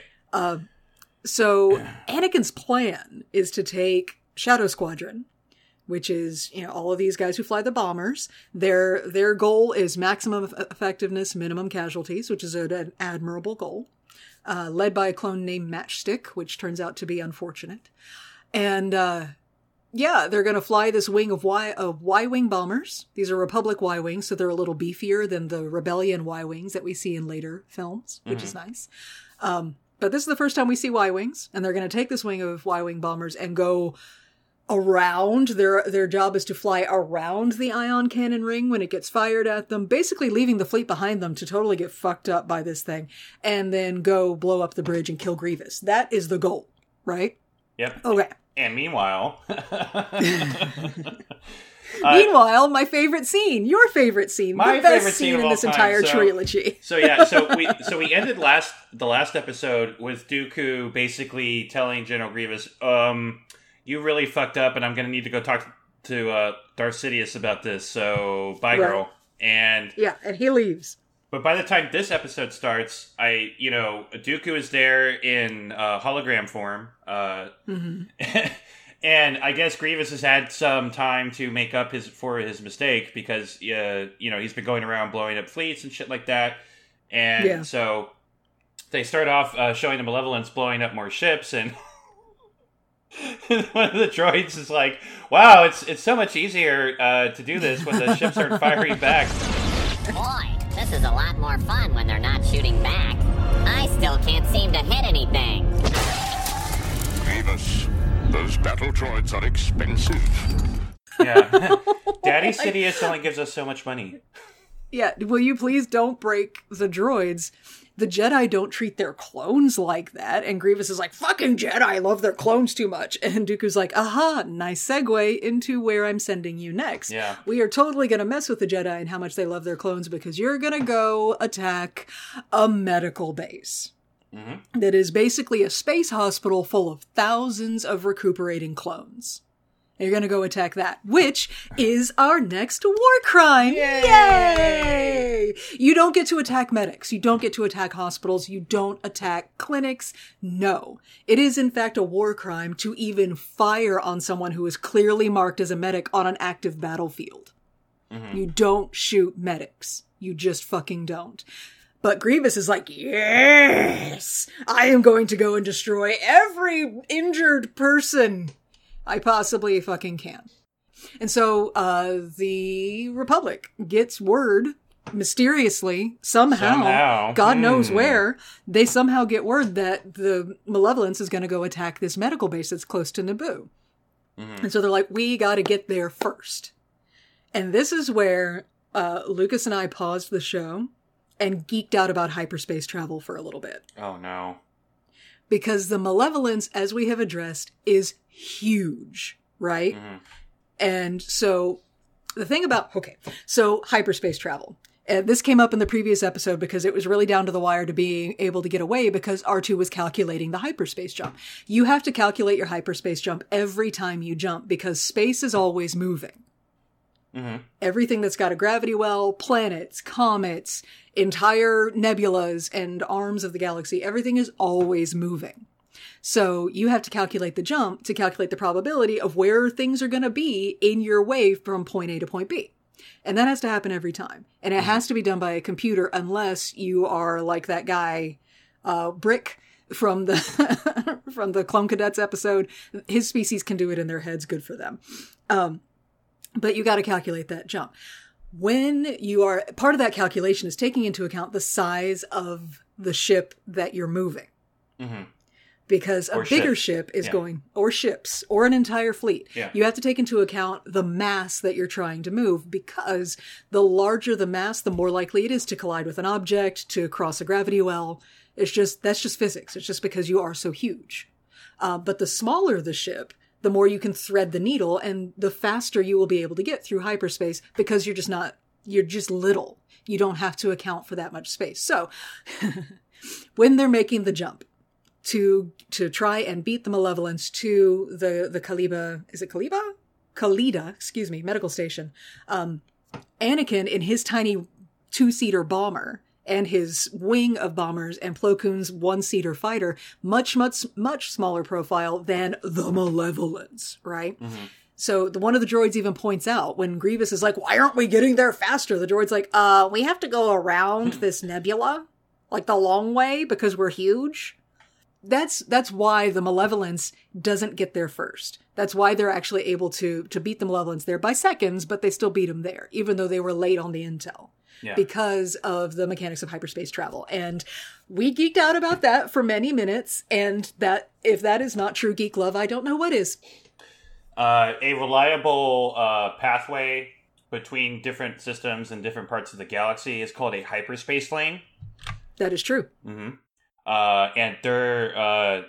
S1: So Anakin's plan is to take Shadow Squadron, which is you know all of these guys who fly the bombers. Their their goal is maximum effectiveness, minimum casualties, which is an, an admirable goal. Uh, led by a clone named Matchstick, which turns out to be unfortunate. And uh, yeah, they're going to fly this wing of Y of Y wing bombers. These are Republic Y wings, so they're a little beefier than the Rebellion Y wings that we see in later films, which is nice. Um, but this is the first time we see Y wings, and they're going to take this wing of Y wing bombers and go around. Their their job is to fly around the ion cannon ring when it gets fired at them, basically leaving the fleet behind them to totally get fucked up by this thing, and then go blow up the bridge and kill Grievous. That is the goal, right?
S2: Yep.
S1: Okay.
S2: And meanwhile, [LAUGHS] [LAUGHS]
S1: Meanwhile, my favorite scene, your favorite scene,
S2: My
S1: the best
S2: favorite scene
S1: in this
S2: time,
S1: entire
S2: so-
S1: trilogy. [LAUGHS]
S2: so yeah, so we so we ended last the last episode with Dooku basically telling General Grievous, um, you really fucked up, and I'm gonna need to go talk to uh, Darth Sidious about this. So bye,
S1: Right.
S2: girl. And
S1: Yeah, and he leaves.
S2: But by the time this episode starts, I you know Dooku is there in uh, hologram form, uh, [LAUGHS] and I guess Grievous has had some time to make up his for his mistake because uh, you know he's been going around blowing up fleets and shit like that, and
S1: Yeah.
S2: so they start off uh, showing the malevolence blowing up more ships and. [LAUGHS] One of the droids is like, "Wow, it's it's so much easier uh, to do this when the ships aren't firing back." [LAUGHS]
S6: Boy, this is a lot more fun when they're not shooting back. I still can't seem to hit anything.
S4: Grievous, those battle droids are expensive.
S2: Yeah. [LAUGHS] Daddy Sidious only gives us so much money.
S1: Yeah, will you please don't break the droids? The Jedi don't treat their clones like that. And Grievous is like, fucking Jedi love their clones too much. [LAUGHS] And Dooku's like, aha, nice segue into where I'm sending you next.
S2: Yeah.
S1: We are totally going to mess with the Jedi and how much they love their clones because you're going to go attack a medical base. Mm-hmm. That is basically a space hospital full of thousands of recuperating clones. You're going to go attack that, which is our next war crime. Yay! You don't get to attack medics. You don't get to attack hospitals. You don't attack clinics. No. It is, in fact, a war crime to even fire on someone who is clearly marked as a medic on an active battlefield. Mm-hmm. You don't shoot medics. You just fucking don't. But Grievous is like, yes, I am going to go and destroy every injured person I possibly fucking can. And so uh, the Republic gets word mysteriously, somehow,
S2: Somehow.
S1: God knows
S2: Hmm.
S1: where, they somehow get word that the Malevolence is going to go attack this medical base that's close to Naboo.
S2: Mm-hmm.
S1: And so they're like, we got to get there first. And this is where uh, Lucas and I paused the show and geeked out about hyperspace travel for a little bit.
S2: Oh no.
S1: Because the Malevolence, as we have addressed, is huge, right? And so the thing about, okay, so hyperspace travel. Uh, this came up in the previous episode because it was really down to the wire to being able to get away because R2 was calculating the hyperspace jump. You have to calculate your hyperspace jump every time you jump because space is always moving. Everything that's got a gravity well, planets, comets, entire nebulas, and arms of the galaxy, everything is always moving. So you have to calculate the jump to calculate the probability of where things are going to be in your way from point A to point B. And that has to happen every time. And it has to be done by a computer unless you are like that guy, uh, Bric from the, [LAUGHS] from the Clone Cadets episode. His species can do it in their heads. Good for them. Um, but you got to calculate that jump. When you are, part of that calculation is taking into account the size of the ship that you're moving because a
S2: Or
S1: bigger
S2: ships.
S1: ship is
S2: Yeah.
S1: going or ships or an entire fleet
S2: Yeah.
S1: you have to take into account the mass that you're trying to move because the larger the mass the more likely it is to collide with an object to cross a gravity well it's just that's just physics it's just because you are so huge uh, but the smaller the ship the more you can thread the needle and the faster you will be able to get through hyperspace because you're just not you're just little you don't have to account for that much space so [LAUGHS] when they're making the jump to to try and beat the malevolence to the the Kaliba is it Kaliba? Kaliida, excuse me, medical station. Um Anakin in his tiny two-seater bomber and his wing of bombers and Plo Koon's one-seater fighter, much, much, much smaller profile than the Malevolence, right? So the one of the droids even points out when Grievous is like, "Why aren't we getting there faster?" The droid's like, "Uh, we have to go around this nebula, like the long way, because we're huge." That's that's why the Malevolence doesn't get there first. That's why they're actually able to to beat the Malevolence there by seconds, but they still beat them there, even though they were late on the intel
S2: Yeah.
S1: because of the mechanics of hyperspace travel. And we geeked out about that for many minutes. And that, if that is not true geek love, I don't know what is.
S2: Uh, a reliable uh, pathway between different systems and different parts of the galaxy is called a hyperspace lane.
S1: That is true.
S2: Uh, and they're uh,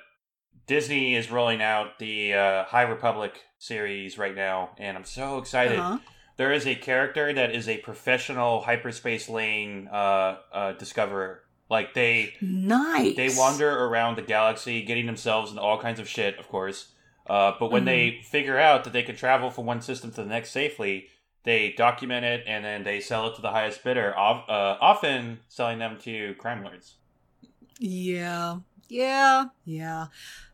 S2: Disney is rolling out the uh, High Republic series right now, and I'm so excited.
S1: Uh-huh.
S2: There is a character that is a professional hyperspace lane uh, uh, discoverer. Like they
S1: Nice.
S2: they wander around the galaxy, getting themselves into all kinds of shit, of course. Uh, but when they figure out that they can travel from one system to the next safely, they document it and then they sell it to the highest bidder, of, uh, often selling them to crime lords.
S1: Yeah. Yeah. Yeah.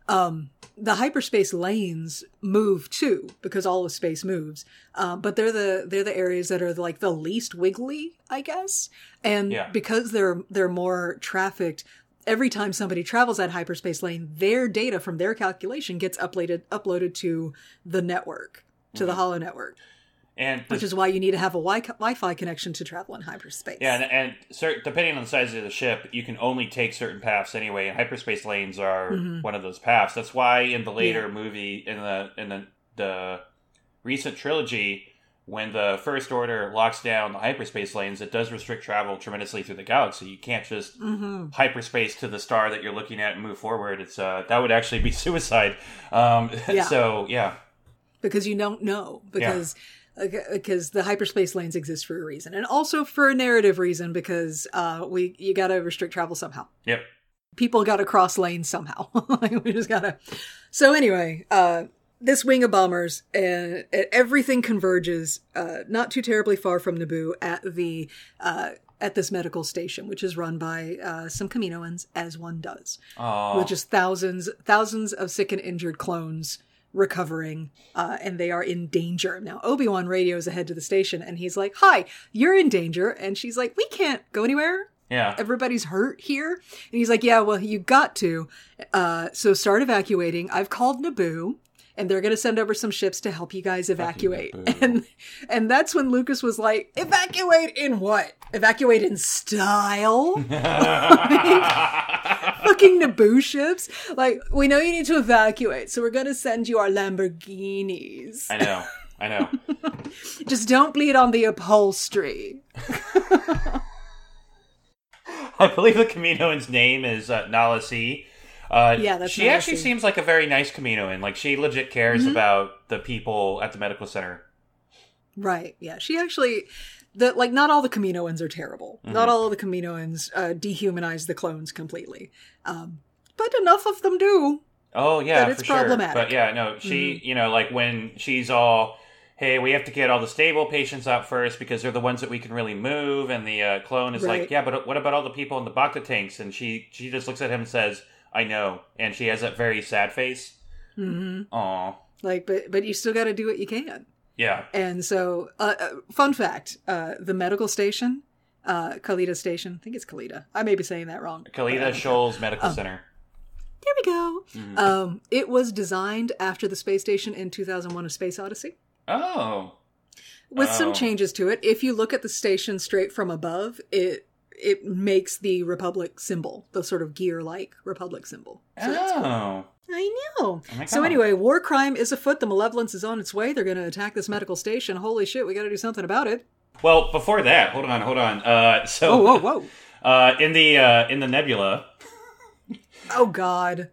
S1: Um, the hyperspace lanes move too because all of space moves. Um, but they're the they're the areas that are like the least wiggly, I guess. And
S2: Yeah.
S1: because they're they're more trafficked, every time somebody travels that hyperspace lane, their data from their calculation gets uploaded uploaded to the network, to the Holo network,
S2: And
S1: which is why you need to have a wi- Wi-Fi connection to travel in hyperspace.
S2: Yeah, and, and cer- depending on the size of the ship, you can only take certain paths anyway. And hyperspace lanes are one of those paths. That's why in the later
S1: Yeah.
S2: movie, in the in the the recent trilogy, when the First Order locks down the hyperspace lanes, it does restrict travel tremendously through the galaxy. You can't just hyperspace to the star that you're looking at and move forward. It's uh, that would actually be [LAUGHS] suicide. Um, [LAUGHS]
S1: Yeah.
S2: So yeah,
S1: because you don't know because because the hyperspace lanes exist for a reason and also for a narrative reason because uh we you got to restrict travel somehow.
S2: Yep.
S1: people got to cross lanes somehow. [LAUGHS] We just gotta so anyway uh this wing of bombers and everything converges uh not too terribly far from naboo at the uh at this medical station which is run by uh some kaminoans as one does
S2: Oh,
S1: with just thousands thousands of sick and injured clones recovering uh, and they are in danger now obi-wan radios ahead to the station and he's like hi you're in danger and she's like we can't go anywhere
S2: yeah.
S1: everybody's hurt here and he's like yeah well you got to uh, so start evacuating i've called naboo and they're going to send over some ships to help you guys evacuate. [LAUGHS] And and that's when Lucas was like, "Evacuate in what? Evacuate in style? [LAUGHS] [LAUGHS] Fucking Naboo ships? Like, we know you need to evacuate, so we're going to send you our Lamborghinis.
S2: I know. I know. [LAUGHS]
S1: Just don't bleed on the upholstery." [LAUGHS]
S2: I believe the Kaminoan's name is uh, Nala Se. Uh,
S1: Yeah, that's
S2: she actually seems like a very nice Kaminoan. Like she legit cares
S1: Mm-hmm.
S2: about the people at the medical center.
S1: Right. Yeah. She actually, the like, not all the Kaminoans are terrible.
S2: Mm-hmm.
S1: Not all of the Kaminoans uh, dehumanize the clones completely, um, but enough of them do.
S2: Oh yeah,
S1: But it's
S2: for sure.
S1: problematic. Mm-hmm.
S2: But yeah, no, she, you know, like when she's all, hey, we have to get all the stable patients out first because they're the ones that we can really move, and the uh, clone is
S1: Right.
S2: like, yeah, but what about all the people in the Bacta tanks? And she, she just looks at him and says, I know, and she has that very sad face. Mm-hmm. Aw,
S1: Like, but but you still got to do what you can.
S2: Yeah.
S1: And so, uh, uh, fun fact: uh, the medical station, uh, Kaliida Station. I think it's Kaliida. I may be saying that wrong.
S2: Kaliida Shoals
S1: Oh.
S2: Medical Center.
S1: There we go.
S2: Mm-hmm.
S1: Um, it was designed after the space station in 2001: A Space Odyssey.
S2: Oh,
S1: with
S2: Oh.
S1: some changes to it. If you look at the station straight from above, it it makes the republic symbol, the sort of gear-like republic symbol. So that's cool.
S2: Oh,
S1: I know.
S2: my
S1: so anyway, war crime is afoot. The malevolence is on its way. They're going to attack this medical station. Holy shit, we got to do something about it.
S2: Well, before that, hold on, hold on. Uh, so,
S1: Oh, whoa, whoa. [LAUGHS]
S2: Uh, in the uh, in the nebula, [LAUGHS]
S1: Oh god.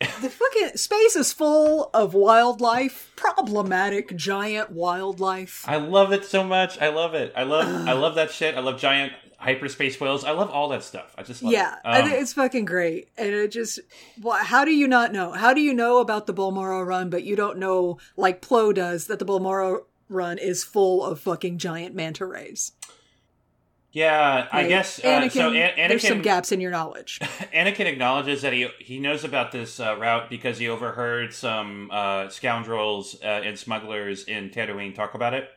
S1: The fucking space is full of wildlife, problematic giant wildlife.
S2: I love it so much. I love it. I love I love that shit. I love giant hyperspace whales. I love all that stuff. I just love
S1: Yeah,
S2: it.
S1: I
S2: Um,
S1: it's fucking great, and it just. Why, how do you not know? How do you know about the Balmorra run, but you don't know, like Plo does, that the Balmorra run is full of fucking giant manta rays?
S2: yeah, I guess uh,
S1: Anakin,
S2: so. An-
S1: there's some gaps in your knowledge. [LAUGHS]
S2: Anakin acknowledges that he he knows about this uh, route because he overheard some uh, scoundrels uh, and smugglers in Tatooine talk about it.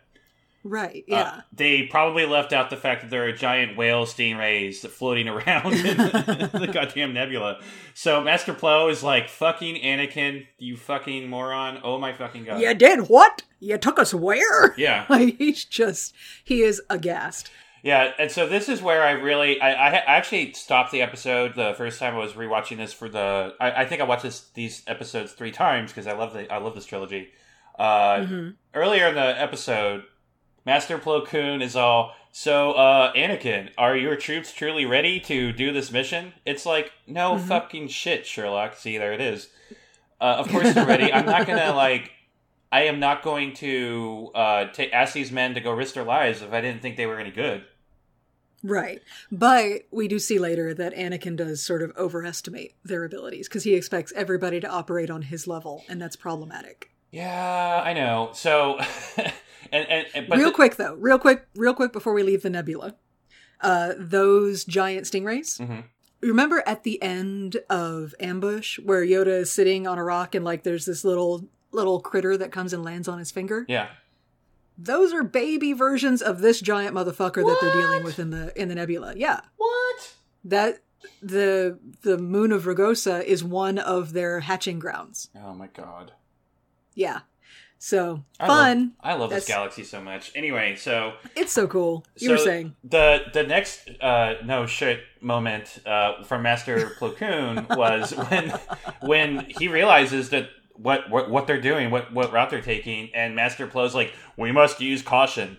S1: Right?
S2: Uh,
S1: Yeah.
S2: they probably left out the fact that there are giant whale stingrays floating around [LAUGHS] in the goddamn nebula. So Master Plo is like, fucking Anakin, you fucking moron. Oh my fucking god.
S1: you did what? You took us where?
S2: Yeah. [LAUGHS]
S1: Like he's just he is aghast.
S2: Yeah, and so this is where I really, I, I actually stopped the episode the first time I was rewatching this for the. I, I think I watched this, these episodes three times because I love the I love this trilogy. Uh, Earlier in the episode, Master Plo Koon is all. So, uh, Anakin, are your troops truly ready to do this mission? It's like, no fucking shit, Sherlock. See, there it is. Uh, of course they're ready. I'm not gonna like. I am not going to uh, ta ask these men to go risk their lives if I didn't think they were any good.
S1: Right. But we do see later that Anakin does sort of overestimate their abilities because he expects everybody to operate on his level, and that's problematic.
S2: Yeah, I know. So, [LAUGHS] and, and, and but
S1: real
S2: the-
S1: quick though, real quick, real quick before we leave the nebula, uh, those giant stingrays.
S2: Mhm.
S1: Remember at the end of Ambush where Yoda is sitting on a rock and like there's this little little critter that comes and lands on his finger.
S2: yeah,
S1: Those are baby versions of this giant motherfucker that they're dealing with in the in the nebula. Yeah,
S2: what?
S1: that the the moon of Rugosa is one of their hatching grounds.
S2: Oh my god,
S1: Yeah. So
S2: I
S1: fun.
S2: Love, I love this galaxy so much. Anyway, so
S1: It's so cool. You
S2: so
S1: were saying.
S2: the the next uh, no shit moment uh, from Master Plo Koon [LAUGHS] was when when he realizes that what what what they're doing, what what route they're taking, and Master Plo's like, we must use caution.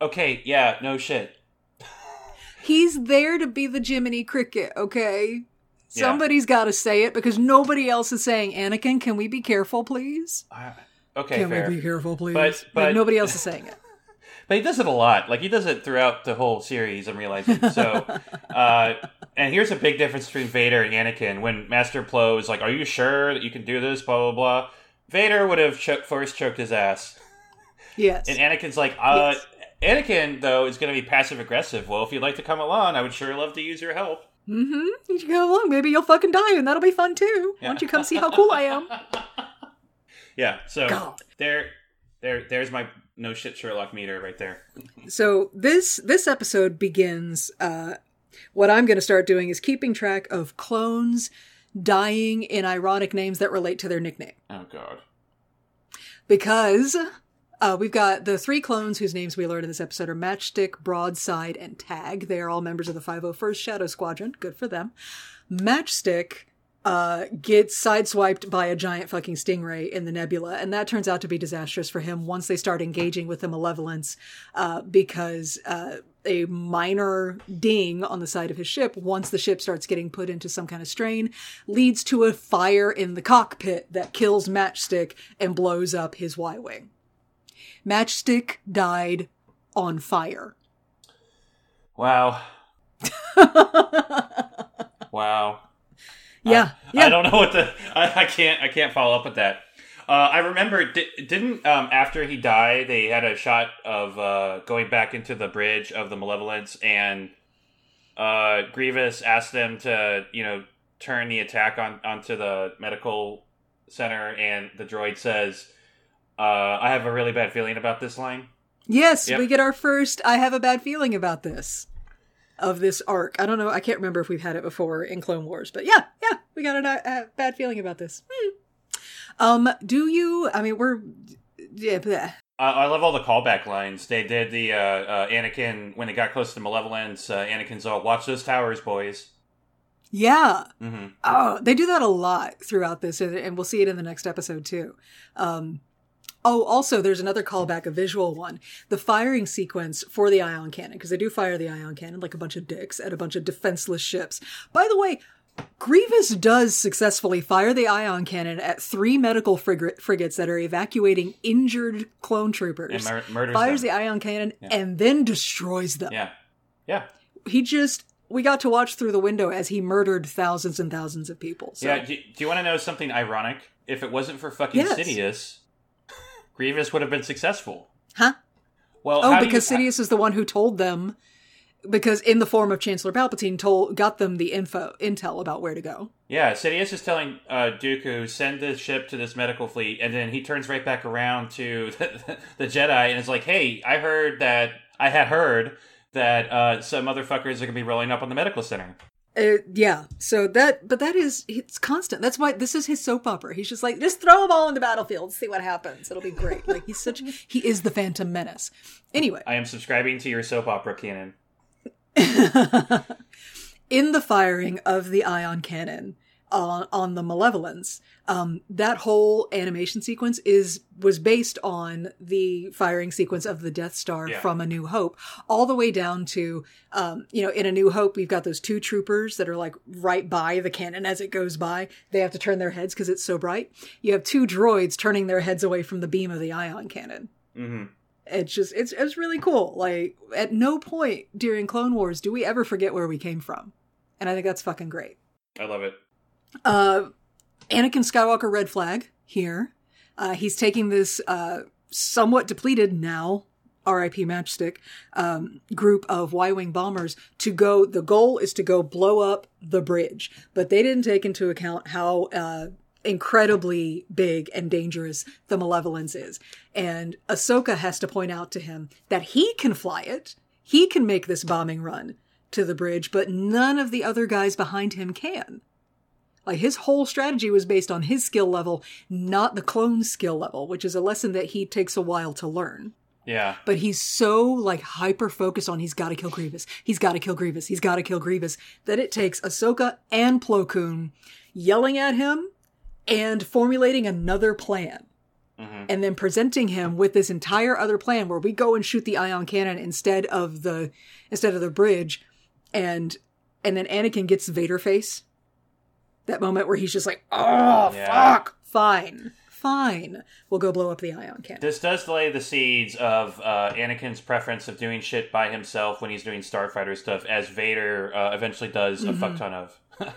S2: Okay, yeah, no shit.
S1: He's there to be the Jiminy Cricket, okay?
S2: Yeah.
S1: Somebody's got to say it because nobody else is saying, Anakin, can we be careful, please?
S2: Uh, okay,
S1: Can
S2: fair.
S1: we be careful, please?
S2: But-
S1: Like, nobody else is saying it. [LAUGHS]
S2: But he does it a lot. Like he does it throughout the whole series. I'm realizing. So, [LAUGHS] uh, and here's a big difference between Vader and Anakin. When Master Plo is like, "Are you sure that you can do this?" Blah blah blah. Vader would have cho- first choked his ass,
S1: Yes.
S2: and Anakin's like, uh,
S1: Yes.
S2: Anakin though is going to be passive aggressive. Well, if you'd like to come along, I would sure love to use your help.
S1: mm-hmm. You should come along. Maybe you'll fucking die and that'll be fun too. Why don't you come see how cool I am? [LAUGHS]
S2: Yeah. So
S1: God.
S2: there, there, there's my no shit Sherlock meter right there.
S1: So this this episode begins. Uh, what I'm going to start doing is keeping track of clones dying in ironic names that relate to their nickname.
S2: Oh God.
S1: because uh, we've got the three clones whose names we learned in this episode are Matchstick, Broadside, and Tag. They are all members of the 501st Shadow Squadron. Good for them. Matchstick uh, gets sideswiped by a giant fucking stingray in the nebula, and that turns out to be disastrous for him once they start engaging with the malevolence, uh, because uh, a minor ding on the side of his ship, once the ship starts getting put into some kind of strain, leads to a fire in the cockpit that kills Matchstick and blows up his Y wing. Matchstick died on fire.
S2: Wow. [LAUGHS] wow.
S1: Yeah,
S2: I,
S1: yeah.
S2: I don't know what the I, I can't I can't follow up with that. Uh, I remember di- didn't um, after he died they had a shot of uh, going back into the bridge of the Malevolence and uh, Grievous asked them to you know turn the attack on onto the medical center and the droid says uh, I have a really bad feeling about this line.
S1: Yes,
S2: Yep.
S1: we get our first I have a bad feeling about this of this arc. I don't know, I can't remember if we've had it before in Clone Wars, but yeah, yeah, we got a, a bad feeling about this. Hmm. Um, do you I mean we're yeah, bleh.
S2: I love all the callback lines. They did the uh, uh, Anakin when they got close to Malevolence. Uh, Anakin's all, "Watch those towers, boys."
S1: yeah.
S2: Mm-hmm.
S1: Oh, they do that a lot throughout this, and and we'll see it in the next episode too. Um, oh, also, there's another callback, a visual one. The firing sequence for the ion cannon, because they do fire the ion cannon like a bunch of dicks at a bunch of defenseless ships. By the way, Grievous does successfully fire the ion cannon at three medical frig- frigates that are evacuating injured clone troopers.
S2: And mur-
S1: fires
S2: them.
S1: the ion cannon and then destroys them.
S2: Yeah, yeah,
S1: He just. We got to watch through the window as he murdered thousands and thousands of people. So.
S2: yeah. Do, do you want to know something ironic? If it wasn't for fucking
S1: Yes.
S2: Sidious, Grievous would have been successful.
S1: Huh?
S2: Well,
S1: Oh, because
S2: you,
S1: Sidious is the one who told them, because in the form of Chancellor Palpatine, told got them the info intel about where to go.
S2: Yeah, Sidious is telling uh, Dooku send the ship to this medical fleet, and then he turns right back around to [LAUGHS] the, the Jedi and is like, "Hey, I heard that I had heard that uh, some motherfuckers are gonna be rolling up on the medical center."
S1: Uh, yeah, so that, but that is it's constant. That's why this is his soap opera. He's just like, just throw them all in the battlefield, see what happens. It'll be great. Like he's such, [LAUGHS] he is the Phantom Menace. Anyway,
S2: I am subscribing to your soap opera canon. [LAUGHS]
S1: in the firing of the ion cannon on on the malevolence. Um that whole animation sequence is was based on the firing sequence of the death star
S2: Yeah.
S1: from a new hope all the way down to um you know in a new hope we've got those two troopers that are like right by the cannon as it goes by. They have to turn their heads because it's so bright. You have two droids turning their heads away from the beam of the ion cannon.
S2: Hmm
S1: it's just it's it's really cool. Like at no point during clone wars do we ever forget where we came from. And i think that's fucking great.
S2: I love it.
S1: Uh anakin skywalker red flag here uh he's taking this uh somewhat depleted now RIP Matchstick um, group of Y Wing bombers to go. The goal is to go blow up the bridge, but they didn't take into account how uh, incredibly big and dangerous the Malevolence is. And Ahsoka has to point out to him that he can fly it, he can make this bombing run to the bridge, but none of the other guys behind him can. Like his whole strategy was based on his skill level, not the clone's skill level, which is a lesson that he takes a while to learn
S2: Yeah.
S1: but he's so like hyper focused on he's got to kill Grievous, he's got to kill Grievous, he's got to kill Grievous that it takes Ahsoka and Plo Koon yelling at him and formulating another plan. Mm-hmm. And then presenting him with this entire other plan where we go and shoot the ion cannon instead of the instead of the bridge, and and then Anakin gets Vader face. That moment where he's just like, "Oh
S2: Yeah.
S1: fuck, fine, fine, we'll go blow up the ion cannon."
S2: This does lay the seeds of uh, Anakin's preference of doing shit by himself when he's doing Starfighter stuff, as Vader uh, eventually does a fuck ton of. [LAUGHS]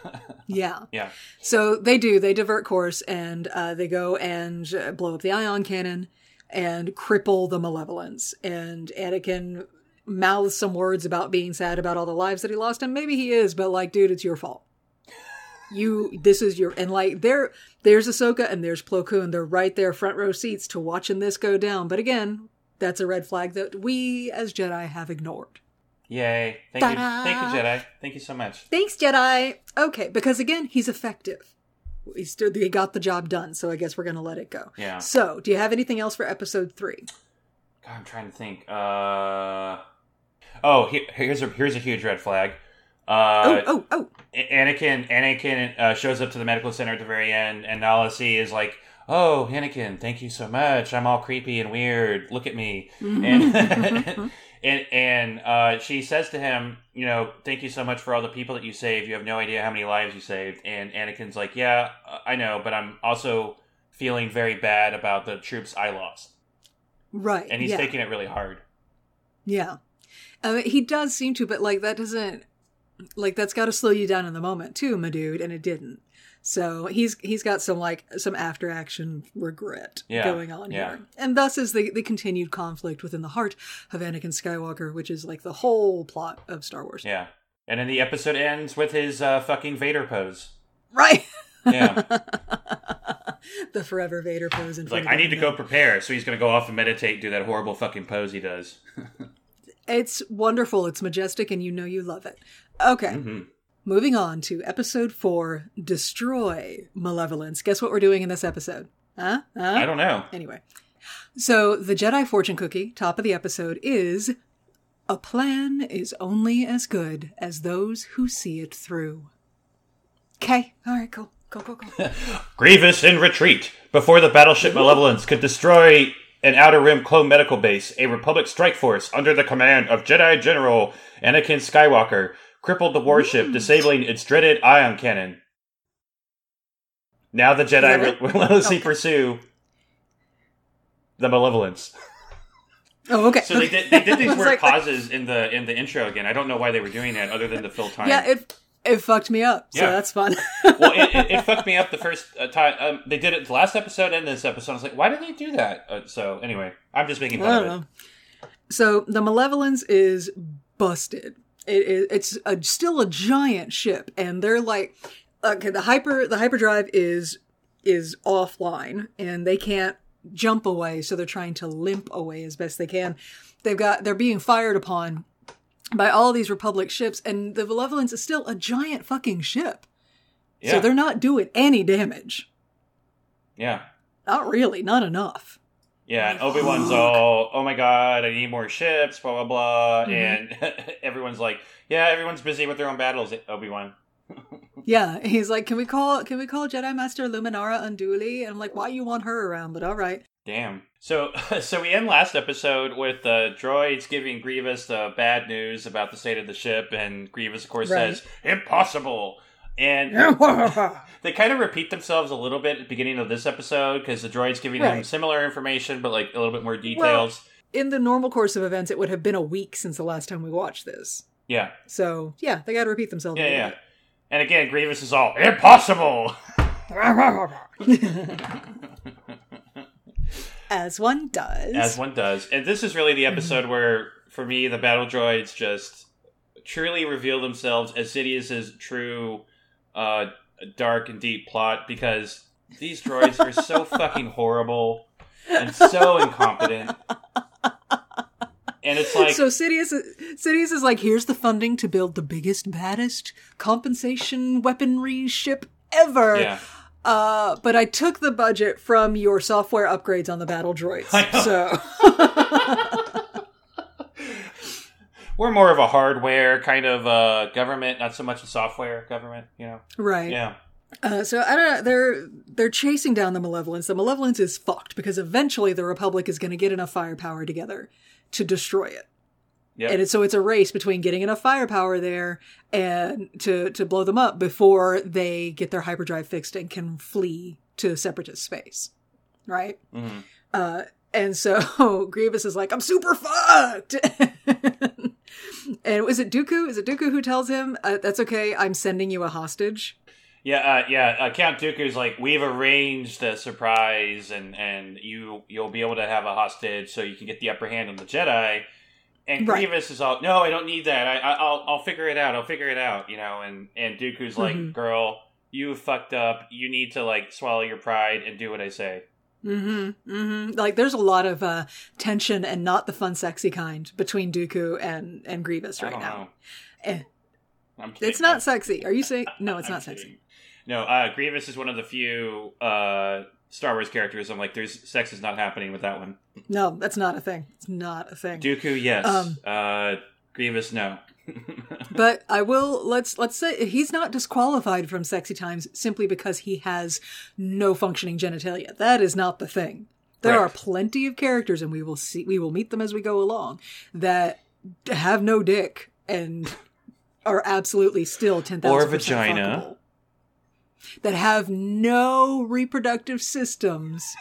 S1: Yeah.
S2: yeah.
S1: So they do. They divert course and uh, they go and uh, blow up the ion cannon and cripple the malevolence. And Anakin mouths some words about being sad about all the lives that he lost. And maybe he is, but like, dude, it's your fault. You, this is your, and like, there, there's Ahsoka and there's Plo Koon. They're right there, front row seats to watching this go down. But again, that's a red flag that we as Jedi have ignored.
S2: Yay. Thank you.
S1: Ta-da.
S2: Thank you, Jedi. Thank you so much.
S1: Thanks, Jedi. Okay, because again, he's effective. we still he got the job done, so I guess we're gonna let it go.
S2: Yeah.
S1: So, do you have anything else for episode three?
S2: God, I'm trying to think. Uh, oh, he- here's a here's a huge red flag. Uh,
S1: oh, oh, oh!
S2: Anakin Anakin uh, shows up to the medical center at the very end, and Se is like, "Oh, Anakin, thank you so much. I'm all creepy and weird. Look at me." And [LAUGHS] and and uh, she says to him, "You know, thank you so much for all the people that you saved. You have no idea how many lives you saved." And Anakin's like, "Yeah, I know, but I'm also feeling very bad about the troops I lost."
S1: Right,
S2: And he's
S1: yeah.
S2: taking it really hard.
S1: Yeah. He does seem to, but like that doesn't like that's got to slow you down in the moment too, my dude, and it didn't. So he's he's got some like some after action regret
S2: Yeah,
S1: going on
S2: yeah.
S1: here, and thus is the the continued conflict within the heart of Anakin Skywalker, which is like the whole plot of Star Wars.
S2: Yeah. And then the episode ends with his uh, fucking Vader pose.
S1: Right.
S2: Yeah. [LAUGHS]
S1: the forever Vader pose. In
S2: It's like,
S1: front
S2: I need to go prepare. So he's going to go off and meditate, do that horrible fucking pose he does. [LAUGHS]
S1: It's wonderful. It's majestic, and you know you love it. Okay.
S2: Mm-hmm.
S1: Moving on to episode four Destroy Malevolence. Guess what we're doing in this episode? Huh? Huh?
S2: I don't know.
S1: Anyway. So, the Jedi fortune cookie, top of the episode, is A plan is only as good as those who see it through. Okay. All right, cool. Cool, cool, cool. [LAUGHS]
S2: Grievous in retreat. Before the battleship [LAUGHS] Malevolence could destroy an Outer Rim clone medical base, a Republic strike force under the command of Jedi General Anakin Skywalker crippled the warship, disabling its dreaded ion cannon. Now the Jedi
S1: that it?
S2: re- relentlessly pursue the Malevolence.
S1: Oh, okay.
S2: So they did, they did these [LAUGHS] weird
S1: like-
S2: pauses in the in the intro again. I don't know why they were doing that, other than to fill time.
S1: Yeah, it it fucked me up, so
S2: Yeah.
S1: that's fun.
S2: well, it, it, it [LAUGHS] fucked me up the first uh, time. Um, they did it the last episode and this episode. I was like, why did they do that? Uh, so anyway, I'm just making fun of it.
S1: So the Malevolence is busted. It it's a, still a giant ship, and they're like, okay, the hyper the hyperdrive is is offline, and they can't jump away, so they're trying to limp away as best they can. They've got they're being fired upon by all these Republic ships, and the Malevolence is still a giant fucking ship.
S2: Yeah,
S1: So they're not doing any damage.
S2: yeah,
S1: Not really, not enough.
S2: yeah. And Obi Wan's all, oh my god, I need more ships, blah blah blah,
S1: Mm-hmm.
S2: and [LAUGHS] everyone's like, yeah, everyone's busy with their own battles. Obi Wan. [LAUGHS]
S1: Yeah, he's like, "Can we call? Can we call Jedi Master Luminara Unduli?" And I'm like, "Why you want her around?" But all right.
S2: Damn. So, [LAUGHS] so we end last episode with the droids giving Grievous the bad news about the state of the ship, and Grievous, of course,
S1: Right.
S2: says, "Impossible." And [LAUGHS] they kind of repeat themselves a little bit at the beginning of this episode because the droids giving them similar information, but like a little bit more details.
S1: In the normal course of events, it would have been a week since the last time we watched this.
S2: yeah,
S1: So yeah, they got to repeat themselves.
S2: yeah, yeah.
S1: little
S2: And again, Grievous is all impossible. [LAUGHS]
S1: As one does.
S2: as one does. And this is really the episode where, for me, the battle droids just truly reveal themselves as Sidious's true, uh, dark and deep plot because these droids are so [LAUGHS] fucking horrible and so incompetent. And it's like,
S1: so Sidious, Sidious is like, "Here's the funding to build the biggest, baddest compensation weaponry ship ever."
S2: yeah,
S1: Uh, but I took the budget from your software upgrades on the battle droids. [LAUGHS]
S2: I know.
S1: So [LAUGHS]
S2: we're more of a hardware kind of uh, government, not so much a software government, you know?
S1: right.
S2: Yeah.
S1: Uh, so I don't know. They're they're chasing down the Malevolence. The Malevolence is fucked because eventually the Republic is going to get enough firepower together to destroy it.
S2: Yep.
S1: And it's, so it's a race between getting enough firepower there and to to blow them up before they get their hyperdrive fixed and can flee to separatist space, right?
S2: Mhm.
S1: Uh, and so [LAUGHS] Grievous is like, "I'm super fucked." [LAUGHS] and was it Dooku? Is it Dooku who tells him, uh, "That's okay. I'm sending you a hostage."
S2: Yeah, uh, yeah. Uh, Count Dooku's like, we've arranged a surprise, and and you you'll be able to have a hostage, so you can get the upper hand on the Jedi. And
S1: Right.
S2: Grievous is all, no, I don't need that. I, I I'll I'll figure it out. I'll figure it out. You know. And and Dooku's like,
S1: Mhm.
S2: girl, you fucked up. You need to like swallow your pride and do what I say.
S1: Mm-hmm. Mm-hmm. Like there's a lot of uh, tension and not the fun, sexy kind between Dooku and and Grievous right now.
S2: know.
S1: Eh. It's not sexy. Are you saying no? It's
S2: I'm
S1: not
S2: kidding. No, uh, Grievous is one of the few uh, Star Wars characters. I'm like, there's sex is not happening with that one.
S1: No, that's not a thing. It's not a thing.
S2: Dooku, yes.
S1: Um,
S2: uh, Grievous, no. [LAUGHS]
S1: but I will let's let's say he's not disqualified from sexy times simply because he has no functioning genitalia. That is not the thing. There
S2: Right.
S1: are plenty of characters, and we will see we will meet them as we go along that have no dick and are absolutely still ten thousand
S2: Or vagina.
S1: That have no reproductive systems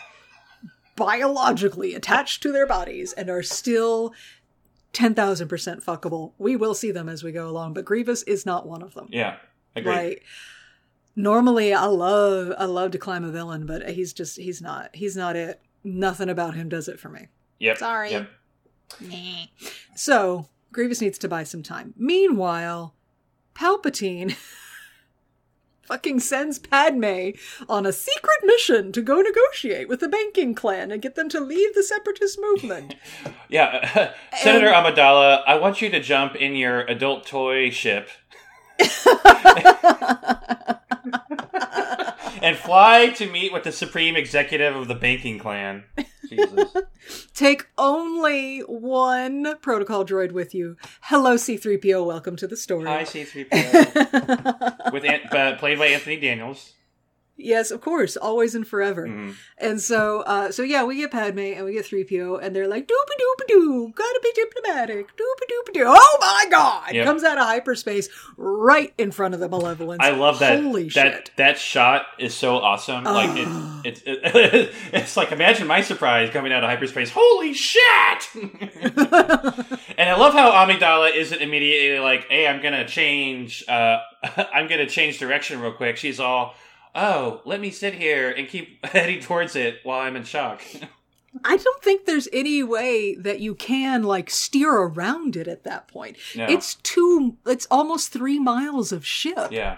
S1: biologically attached to their bodies and are still 10,000% fuckable. We will see them as we go along, but Grievous is not one of them.
S2: Yeah, agreed.
S1: Like normally I love I love to climb a villain, but he's just he's not. He's not it. Nothing about him does it for me.
S2: Yep.
S1: Sorry.
S2: Yep.
S1: So, Grievous needs to buy some time. Meanwhile, Palpatine [LAUGHS] fucking sends Padme on a secret mission to go negotiate with the banking clan and get them to leave the separatist movement. [LAUGHS]
S2: Yeah, [LAUGHS] Senator Amidala, I want you to jump in your adult toy ship [LAUGHS] and fly to meet with the supreme executive of the banking clan. Jesus. [LAUGHS]
S1: Take only one protocol droid with you. Hello, C3PO. Welcome to the story.
S2: Hi, C3PO. [LAUGHS] with uh, played by Anthony Daniels.
S1: Yes, of course, always and forever.
S2: Mm-hmm.
S1: And so, uh, so yeah, we get Padme and we get 3PO, and they're like, doopy doopy doo, gotta be diplomatic, doopy doopy doo. Oh my god!
S2: Yep.
S1: Comes out of hyperspace right in front of the Malevolence.
S2: I love that.
S1: Holy
S2: that
S1: shit.
S2: that shot is so awesome. Like it's it's it, [LAUGHS] it's like imagine my surprise coming out of hyperspace. Holy shit! [LAUGHS] and I love how Amidala isn't immediately like, "Hey, I'm gonna change. Uh, [LAUGHS] I'm gonna change direction real quick." She's all, "Oh, let me sit here and keep [LAUGHS] heading towards it while I'm in shock." [LAUGHS]
S1: I don't think there's any way that you can like steer around it at that point.
S2: No.
S1: It's two, it's almost three miles of ship.
S2: yeah,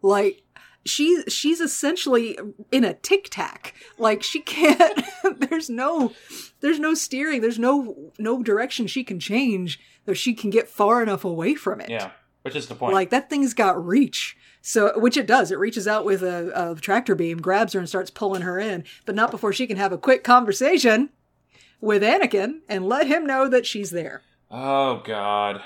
S1: Like, she she's essentially in a tic tac. Like she can't. [LAUGHS] there's no there's no steering. There's no no direction she can change that she can get far enough away from it.
S2: yeah. Which is the point.
S1: Like that thing's got reach. So, which it does. It reaches out with a, a tractor beam, grabs her, and starts pulling her in, but not before she can have a quick conversation with Anakin and let him know that she's there.
S2: oh God.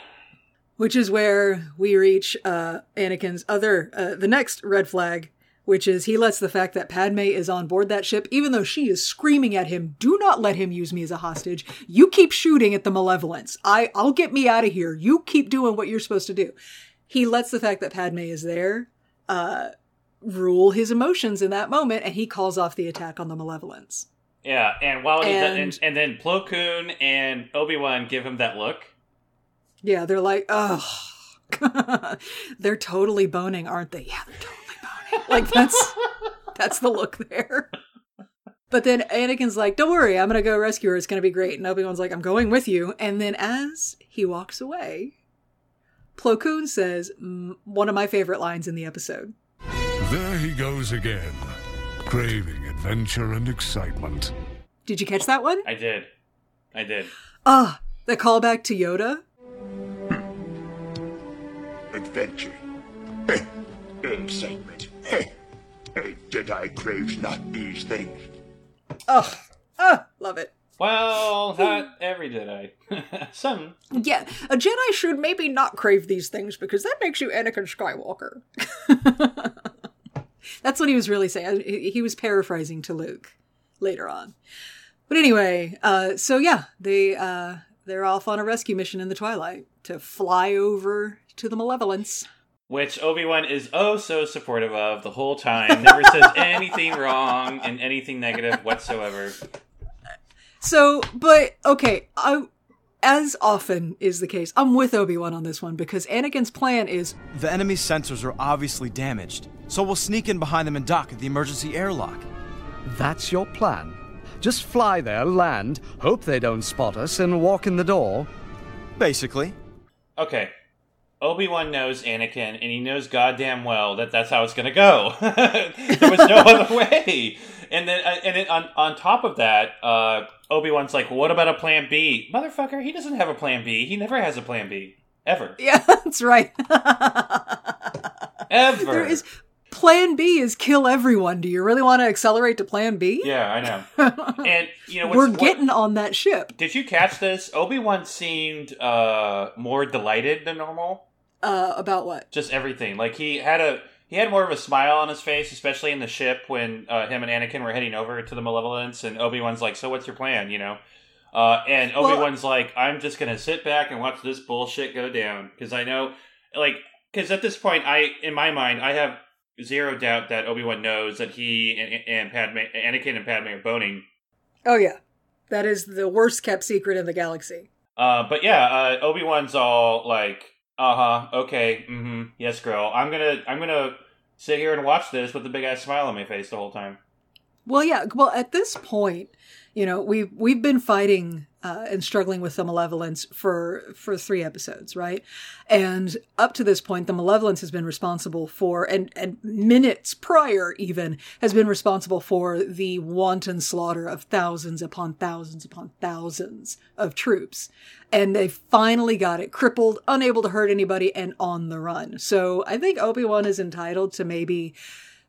S1: Which is where we reach uh, Anakin's other, uh, the next red flag, which is he lets the fact that Padme is on board that ship, even though she is screaming at him, "Do not let him use me as a hostage. You keep shooting at the Malevolence. I, I'll get me out of here. You keep doing what you're supposed to do." He lets the fact that Padme is there uh, rule his emotions in that moment, and he calls off the attack on the Malevolence.
S2: Yeah, and while he
S1: And-
S2: and, and then Plo Koon and Obi Wan give him that look.
S1: Yeah, they're like, oh, [LAUGHS] they're totally boning, aren't they? Yeah, they're totally boning. [LAUGHS] Like that's that's the look there. But then Anakin's like, "Don't worry, I'm gonna go rescue her. It's gonna be great." And Obi Wan's like, "I'm going with you." And then as he walks away, Plo Koon says one of my favorite lines in the episode.
S4: There he goes again, craving adventure and excitement.
S1: Did you catch that one?
S2: I did, I did.
S1: Ah, the callback to Yoda.
S7: adventure. [LAUGHS] Excitement. [LAUGHS] Did I crave not these things?
S1: Oh, ah, love it.
S2: Well, [LAUGHS] not every Jedi. [LAUGHS] Some.
S1: Yeah, a Jedi should maybe not crave these things because that makes you Anakin Skywalker. [LAUGHS] That's what he was really saying. He was paraphrasing to Luke later on. But anyway, uh, so yeah, they uh, they're off on a rescue mission in the Twilight to fly over to the Malevolence.
S2: Which Obi Wan is oh so supportive of the whole time. Never says anything wrong and anything negative whatsoever.
S1: So, but okay, I as often is the case, I'm with Obi Wan on this one because Anakin's plan is
S8: The enemy's sensors are obviously damaged, so we'll sneak in behind them and dock at the emergency airlock.
S9: That's your plan? Just fly there, land, hope they don't spot us, and walk in the door?
S8: Basically.
S2: Okay. Obi Wan knows Anakin, and he knows goddamn well that that's how it's going to go. [LAUGHS] there was no [LAUGHS] other way. And then, uh, and then on on top of that, uh, Obi Wan's like, well, "What about a Plan B, motherfucker? He doesn't have a Plan B. He never has a Plan B, ever,
S1: yeah, [LAUGHS] that's right. [LAUGHS]
S2: ever."
S1: there is Plan B is kill everyone. Do you really want to accelerate to Plan B?
S2: Yeah, I know. [LAUGHS] and you know,
S1: We're
S2: what-
S1: getting on that ship.
S2: Did you catch this? Obi Wan seemed uh, more delighted than normal.
S1: Uh, about what?
S2: Just everything. Like he had a he had more of a smile on his face, especially in the ship when uh, him and Anakin were heading over to the Malevolence, and Obi Wan's like, "So what's your plan?" You know. Uh, and Obi Wan's like, "I'm just gonna sit back and watch this bullshit go down because I know, like, because at this point, I in my mind, I have zero doubt that Obi Wan knows that he and, and Padme, Anakin and Padme are boning.
S1: Oh yeah, that is the worst kept secret in the galaxy.
S2: Uh, but yeah, uh, Obi Wan's all like, "Uh huh, okay, mm-hmm, yes, girl. I'm gonna, I'm gonna sit here and watch this with a big ass smile on my face the whole time."
S1: Well, yeah. Well, at this point, you know, we we've been fighting uh, and struggling with the malevolence for for three episodes, right? And up to this point, the malevolence has been responsible for, and and minutes prior even has been responsible for the wanton slaughter of thousands upon thousands upon thousands of troops. And they finally got it crippled, unable to hurt anybody, and on the run. So I think Obi Wan is entitled to maybe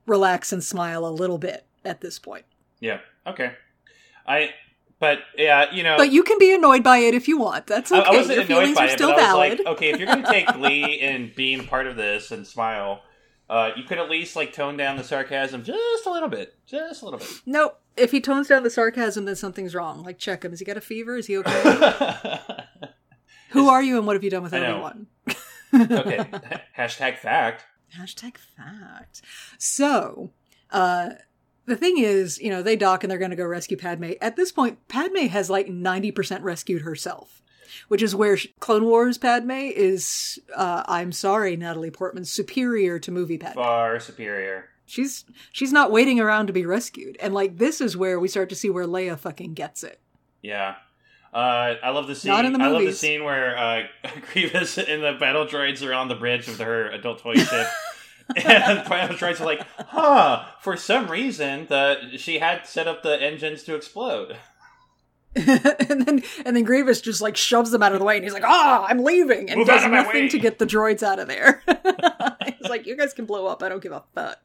S1: relax and smile a little bit at this point.
S2: Yeah. Okay. I. But yeah, you know.
S1: But you can be annoyed by it if you want. That's okay.
S2: I wasn't
S1: Your
S2: annoyed
S1: feelings
S2: by
S1: are
S2: it,
S1: still
S2: but I was
S1: valid.
S2: like, okay, if you're going to take [LAUGHS] glee in being a part of this and smile, uh, you could at least like tone down the sarcasm just a little bit, just a little bit.
S1: Nope. If he tones down the sarcasm, then something's wrong. Like, check him. Has he got a fever? Is he okay? [LAUGHS] Who are you and what have you done with everyone?
S2: okay. [LAUGHS] Hashtag fact.
S1: Hashtag fact. So, uh, the thing is, you know, they dock and they're going to go rescue Padme. At this point, Padme has like 90% rescued herself, which is where Clone Wars Padme is, uh, I'm sorry, Natalie Portman, superior to movie Padme.
S2: Far superior.
S1: She's she's not waiting around to be rescued. And like this is where we start to see where Leia fucking gets it.
S2: Yeah. Uh, I love the scene.
S1: Not in the
S2: I love the scene where uh, [LAUGHS] Grievous and the battle droids are on the bridge of her adult toy ship. [LAUGHS] [LAUGHS] and the battle droids are like, huh, for some reason, the she had set up the engines to explode. [LAUGHS]
S1: and then and then Grievous just like shoves them out of the way and he's like, "Ah, I'm leaving." And
S2: Move
S1: does nothing to get the droids out of there. [LAUGHS] he's like, "You guys can blow up. I don't give a fuck."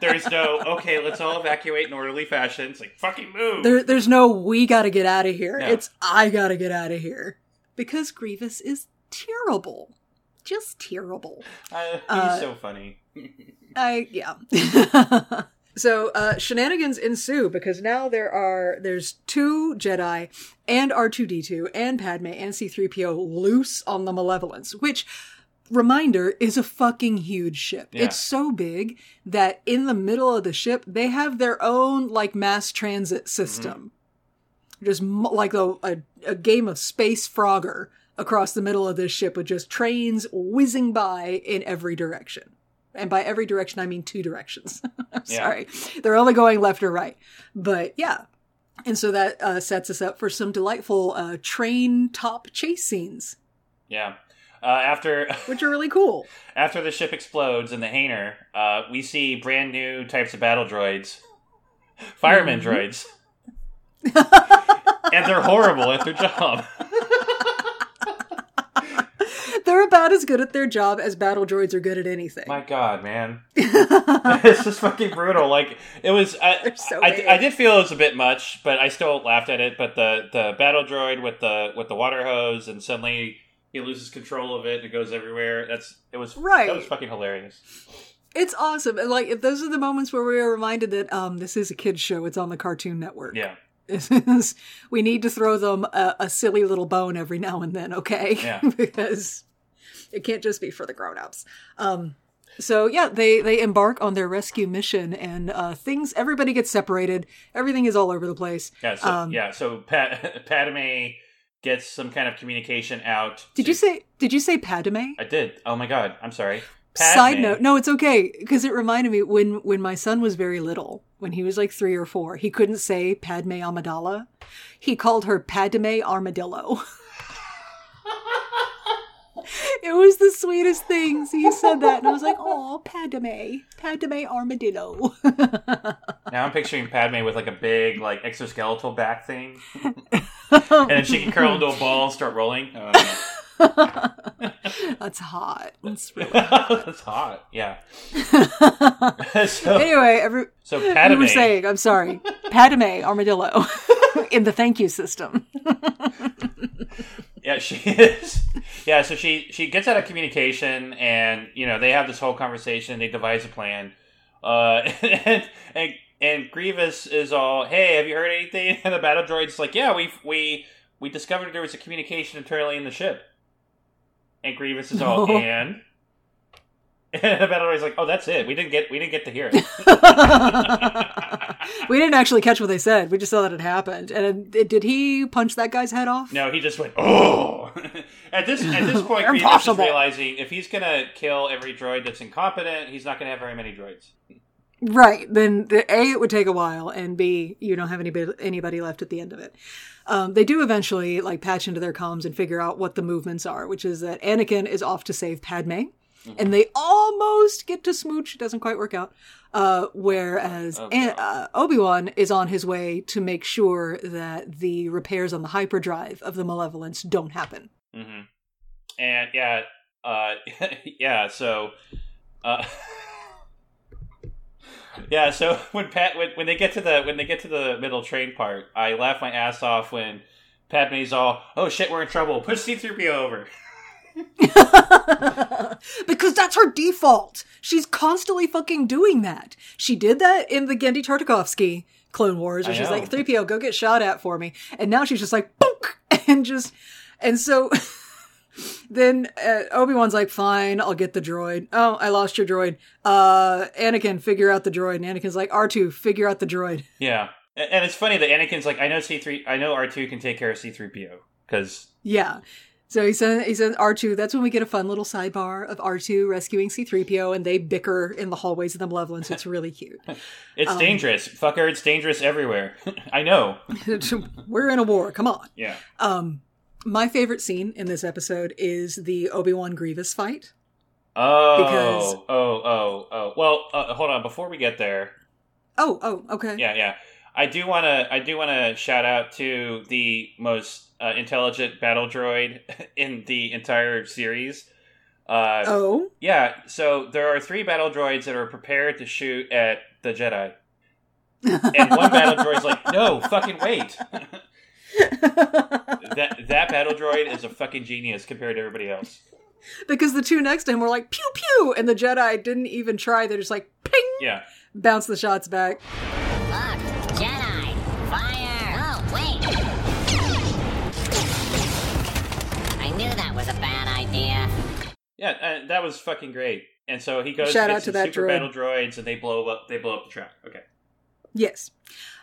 S2: There's no, okay, let's all evacuate in orderly fashion. It's like, fucking move.
S1: There, there's no we got to get out of here.
S2: No.
S1: It's I got to get out of here because Grievous is terrible. Just terrible.
S2: Uh, he's
S1: Uh,
S2: so funny. [LAUGHS]
S1: I yeah. [LAUGHS] so uh, shenanigans ensue because now there are there's two Jedi and R two D two and Padme and C three PO loose on the Malevolence, which reminder is a fucking huge ship.
S2: Yeah.
S1: It's so big that in the middle of the ship they have their own like mass transit system, just like a, a a game of space Frogger across the middle of this ship with just trains whizzing by in every direction. And by every direction, I mean two directions. [LAUGHS] I'm
S2: Yeah.
S1: sorry. They're only going left or right. But yeah. And so that uh, sets us up for some delightful uh, train top chase scenes,
S2: Yeah. Uh, after [LAUGHS]
S1: which are really cool.
S2: after the ship explodes in the hangar, uh, we see brand new types of battle droids, fireman droids, [LAUGHS] and they're horrible at their job.
S1: They're about as good at their job as battle droids are good at anything.
S2: My God, man, [LAUGHS] it's just fucking brutal. Like it was. I,
S1: so
S2: I. I did feel it was a bit much, but I still laughed at it. But the the battle droid with the with the water hose, and suddenly he loses control of it and it goes everywhere. That's it was
S1: Right.
S2: That was fucking hilarious.
S1: It's awesome. And like, if those are the moments where we are reminded that um, this is a kids show. It's on the Cartoon Network.
S2: Yeah.
S1: We need to throw them a, a silly little bone every now and then, okay?
S2: Yeah. [LAUGHS]
S1: because it can't just be for the grown-ups. Um, so yeah, they they embark on their rescue mission, and uh, things. Everybody gets separated. Everything is all over the place.
S2: Yeah. So
S1: Um,
S2: yeah. So Pat, [LAUGHS] Padme gets some kind of communication out.
S1: Did you say? Did you say Padme?
S2: I did. Oh my god. I'm sorry.
S1: Side note, no, it's okay because it reminded me when when my son was very little, when he was like three or four, he couldn't say Padme Amidala. He called her Padme Armadillo. [LAUGHS] [LAUGHS] it was the sweetest things. He said that, and I was like, "Oh, Padme, Padme Armadillo." [LAUGHS]
S2: Now I'm picturing Padme with like a big like exoskeletal back thing, [LAUGHS] and then she can curl into a ball and start rolling.
S1: That's hot. That's really hot.
S2: That's hot. Yeah. so,
S1: anyway, every
S2: so Padme.
S1: were saying, I'm sorry, Padme Armadillo in the thank you system.
S2: Yeah, she [LAUGHS] is. Yeah, so she she gets out of communication, and you know they have this whole conversation. They devise a plan, uh, [LAUGHS] and and and Grievous is all, "Hey, have you heard anything?" [LAUGHS] And the battle droid's like, "Yeah, we we we discovered there was a communication internally in the ship." And Grievous is all,
S1: No.
S2: "And." And the battle droid's like, "Oh, that's it. We didn't get we didn't get to hear it." [LAUGHS]
S1: we didn't actually catch what they said. We just saw that it happened. And uh, did he punch that guy's head off?
S2: No, he just went, "Oh!" [LAUGHS] at this at this point, Grievous is realizing if he's gonna kill every droid that's incompetent, he's not gonna have very many droids.
S1: Right. Then the, A, it would take a while, and B, you don't have anybody, anybody left at the end of it. Um, they do eventually like patch into their comms and figure out what the movements are, which is that Anakin is off to save Padme, and they almost get to smooch. It doesn't quite work out. Uh, whereas An- uh, Obi Wan is on his way to make sure that the repairs on the hyperdrive of the Malevolence don't happen.
S2: hmm And yeah, uh, [LAUGHS] yeah. So, uh, [LAUGHS] yeah. So when Pat when, when they get to the when they get to the middle train part, I laugh my ass off when Padme's all, "Oh shit, we're in trouble. Push C three PO over." [LAUGHS] [LAUGHS]
S1: because that's her default. She's constantly fucking doing that. She did that in the Genndy Tartakovsky Clone Wars, where she's like, 3PO, go get shot at for me. And now she's just like, boink! [LAUGHS] And just, and so [LAUGHS] then uh, Obi-Wan's like, fine, I'll get the droid. Oh, I lost your droid. Uh, Anakin, figure out the droid. And Anakin's like, R2, figure out the droid.
S2: Yeah, and it's funny that Anakin's like, "I know C three, I know R two can take care of C three PO because
S1: Yeah. So he said, he said R2, that's when we get a fun little sidebar of R2 rescuing C3PO and they bicker in the hallways of the Malevolence. It's really cute. [LAUGHS]
S2: it's
S1: Um,
S2: dangerous. Fucker, it's dangerous everywhere. [LAUGHS] I know. [LAUGHS]
S1: We're in a war. Come on.
S2: Yeah.
S1: Um, my favorite scene in this episode is the Obi Wan Grievous fight.
S2: Oh,
S1: Because-
S2: oh, oh, oh. Well, uh, hold on. Before we get there,
S1: Oh, oh, okay.
S2: yeah, yeah. I do want to. I do want to shout out to the most uh, intelligent battle droid [LAUGHS] in the entire series. Uh,
S1: Oh,
S2: yeah. So there are three battle droids that are prepared to shoot at the Jedi, and one battle [LAUGHS] droid's like, "No, fucking wait." [LAUGHS] that that battle droid is a fucking genius compared to everybody else.
S1: because the two next to him were like pew pew, and the Jedi didn't even try. They're just like ping,
S2: Yeah.
S1: bounce the shots back.
S2: Yeah, uh, that was fucking great. And so he goes
S1: Shout
S2: gets
S1: out to that
S2: super
S1: droid.
S2: battle droids, and they blow up. They blow up the track. Okay.
S1: Yes.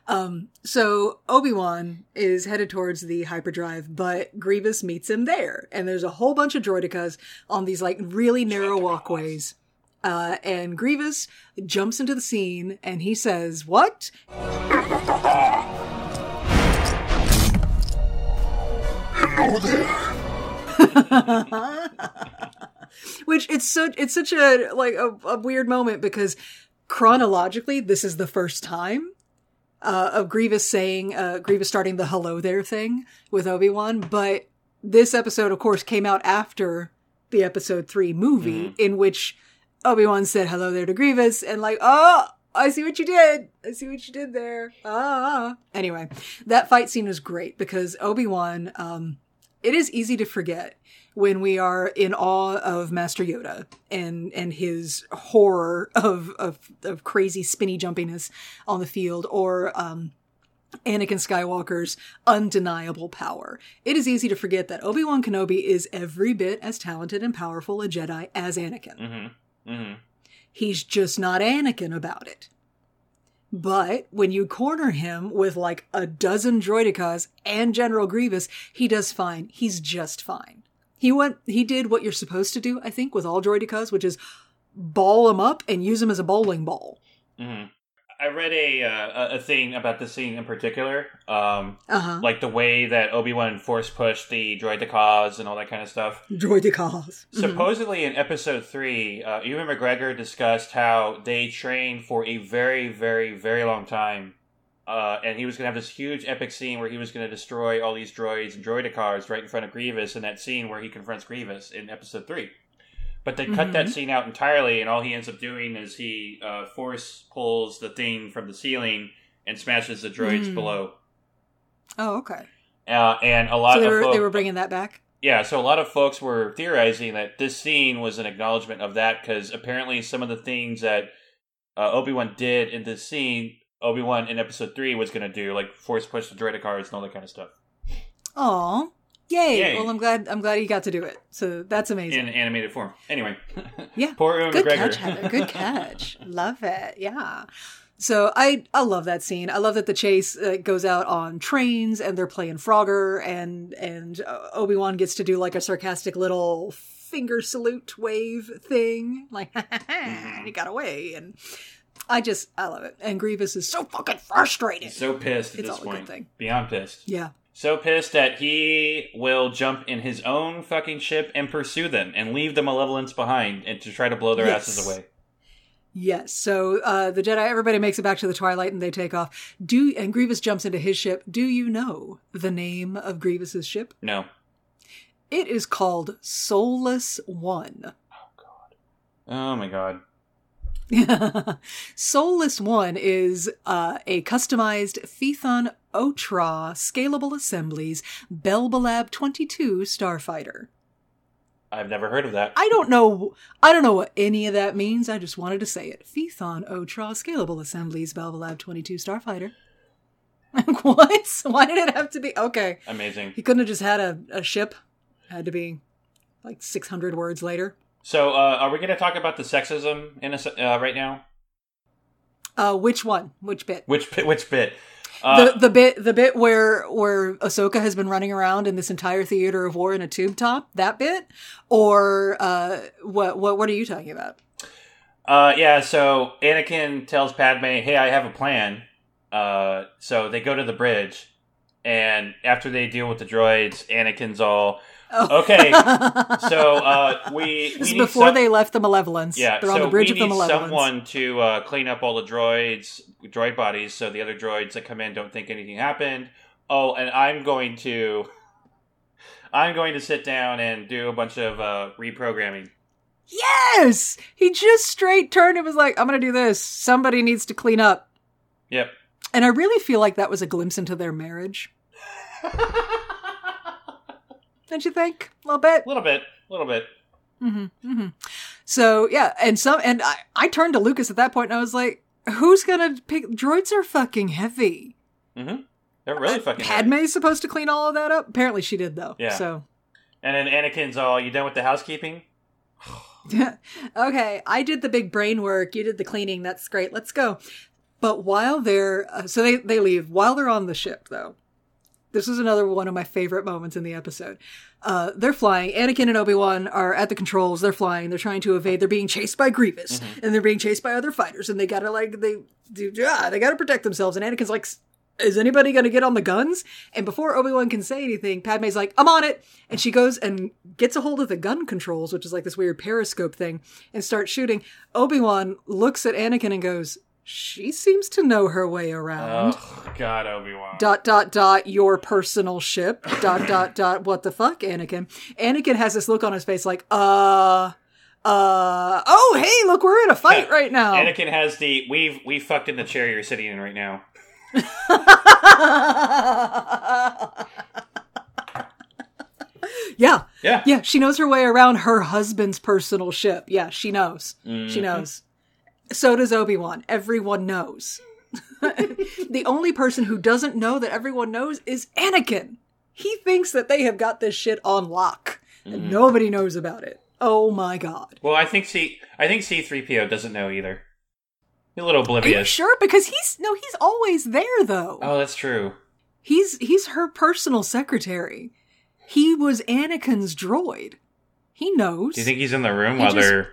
S1: Um, so Obi-Wan is headed towards the hyperdrive, but Grievous meets him there. And there's a whole bunch of droidekas on these like really narrow walkways. Uh, and Grievous jumps into the scene and he says, what?
S7: Hello there. [LAUGHS]
S1: Which it's so, it's such a, like a, a weird moment because chronologically, this is the first time uh, of Grievous saying, uh, Grievous starting the hello there thing with Obi-Wan, but this episode, of course, came out after the episode three movie in which Obi-Wan said hello there to Grievous and like, oh, I see what you did. I see what you did there. Ah. Anyway, that fight scene was great because Obi-Wan, um, it is easy to forget when we are in awe of Master Yoda and and his horror of of, of crazy spinny jumpiness on the field, or um, Anakin Skywalker's undeniable power. It is easy to forget that Obi Wan Kenobi is every bit as talented and powerful a Jedi as Anakin.
S2: Mm-hmm. Mm-hmm.
S1: He's just not Anakin about it. But when you corner him with like a dozen droidekas and General Grievous, he does fine. He's just fine. He went, he did what you're supposed to do, I think, with all droidekas, which is ball them up and use them as a bowling ball.
S2: Mm-hmm. I read a uh, a- thing about this scene in particular, um,
S1: Uh-huh.
S2: like the way that Obi Wan force pushed the droid to cause and all that kind of stuff.
S1: Droidekas.
S2: Supposedly in episode three, uh, Ewan McGregor discussed how they trained for a very, very, very long time uh, and he was going to have this huge epic scene where he was going to destroy all these droids and droidekas right in front of Grievous in that scene where he confronts Grievous in Episode Three. But they cut that
S1: Mhm.
S2: scene out entirely, and all he ends up doing is he uh, force pulls the thing from the ceiling and smashes the droids
S1: Mm.
S2: below.
S1: Oh, okay.
S2: Uh, and a lot
S1: So they
S2: of
S1: were
S2: folk-
S1: they were bringing that back.
S2: yeah, so a lot of folks were theorizing that this scene was an acknowledgement of that because apparently some of the things that uh, Obi Wan did in this scene, Obi Wan in Episode Three was going to do, like force push the droidekas and all that kind of stuff
S1: Oh, yay.
S2: Yay.
S1: Well, I'm glad I'm glad he got to do it. So that's amazing.
S2: in animated form. Anyway,
S1: Yeah. [LAUGHS]
S2: poor Ewan
S1: Good
S2: McGregor.
S1: catch, Heather. Good catch. [LAUGHS] love it. Yeah. So I I love that scene. I love that the chase uh, goes out on trains and they're playing Frogger and and uh, Obi Wan gets to do like a sarcastic little finger salute wave thing, like [LAUGHS] and he got away. And I just I love it. And Grievous is so fucking frustrated.
S2: so pissed at
S1: It's
S2: this
S1: all a good
S2: point,
S1: thing.
S2: beyond pissed.
S1: Yeah.
S2: So pissed that he will jump in his own fucking ship and pursue them and leave the Malevolence behind and to try to blow their
S1: Yes.
S2: asses away.
S1: Yes. So uh, the Jedi, everybody makes it back to the Twilight and they take off. Do and Grievous jumps into his ship. Do you know the name of Grievous's ship?
S2: No.
S1: It is called Soulless One.
S2: Oh god. Oh my god. [LAUGHS]
S1: Soulless One is uh, a customized Feethan Ottraw scalable assemblies Belbullab 22 starfighter.
S2: I've never heard of that.
S1: I don't know. I don't know what any of that means. I just wanted to say it. Feethan Ottraw scalable assemblies Belbullab 22 starfighter. [LAUGHS] what? Why did it have to be? Okay.
S2: Amazing.
S1: He couldn't have just had a, a ship. Had to be like 600 words later.
S2: So, uh, are we going to talk about the sexism in a, uh, right now?
S1: Uh, which one? Which bit?
S2: Which bit? Which bit? Uh,
S1: the the bit the bit where where Ahsoka has been running around in this entire theater of war in a tube top. That bit, or uh, what what what are you talking about?
S2: uh, yeah. So Anakin tells Padme, "Hey, I have a plan." Uh, so they go to the bridge, and after they deal with the droids, Anakin's all,
S1: Oh.
S2: "Okay, [LAUGHS] so uh, we
S1: This
S2: we
S1: is before
S2: some-
S1: they left the Malevolence.
S2: Yeah,
S1: they're on
S2: so
S1: the bridge
S2: we
S1: of the
S2: need
S1: Malevolence.
S2: someone to uh, clean up all the droids, droid bodies, so the other droids that come in don't think anything happened. Oh, and I'm going to, I'm going to sit down and do a bunch of uh, reprogramming.
S1: Yes, he just straight turned and was like, "I'm going to do this. Somebody needs to clean up."
S2: Yep.
S1: And I really feel like that was a glimpse into their marriage. [LAUGHS] Don't you think? A little bit.
S2: A little bit. A little bit.
S1: Mm-hmm, mm-hmm. So yeah, and some and I, I turned to Lucas at that point and I was like, "Who's gonna pick? Droids are fucking heavy.
S2: Mm-hmm. They're really fucking.
S1: Padme's supposed to clean all of that up. Apparently, she did though.
S2: Yeah.
S1: So
S2: And then Anakin's all, "You done with the housekeeping?" [SIGHS]
S1: okay, I did the big brain work. You did the cleaning. That's great. Let's go. But while they're uh, so they they leave while they're on the ship though. This is another one of my favorite moments in the episode. Uh, they're flying. Anakin and Obi Wan are at the controls. They're flying. They're trying to evade. They're being chased by Grievous, and they're being chased by other fighters. And they gotta like they do. Yeah, they gotta protect themselves. And Anakin's like, "Is anybody gonna get on the guns?" And before Obi Wan can say anything, Padme's like, "I'm on it." And she goes and gets a hold of the gun controls, which is like this weird periscope thing, and starts shooting. Obi Wan looks at Anakin and goes, "She seems to know her way around."
S2: Oh God, Obi Wan.
S1: dot dot dot your personal ship dot dot dot what the fuck anakin anakin has this look on his face like uh uh oh hey look we're in a fight [LAUGHS] right now
S2: Anakin has the we've we fucked in the chair you're sitting in right now. [LAUGHS]
S1: yeah
S2: Yeah.
S1: yeah she knows her way around her husband's personal ship yeah she knows she
S2: Mhm.
S1: knows so does obi-wan everyone knows [LAUGHS] the only person who doesn't know that everyone knows is anakin he thinks that they have got this shit on lock and
S2: Mhm.
S1: nobody knows about it oh my god
S2: Well, I think C I think C three PO doesn't know either. He's a little
S1: Are you
S2: oblivious.
S1: sure? Because he's no, he's always there though.
S2: Oh, that's true.
S1: He's he's her personal secretary. He was Anakin's droid. He knows.
S2: Do you think he's in the room
S1: He
S2: while
S1: just-
S2: they're?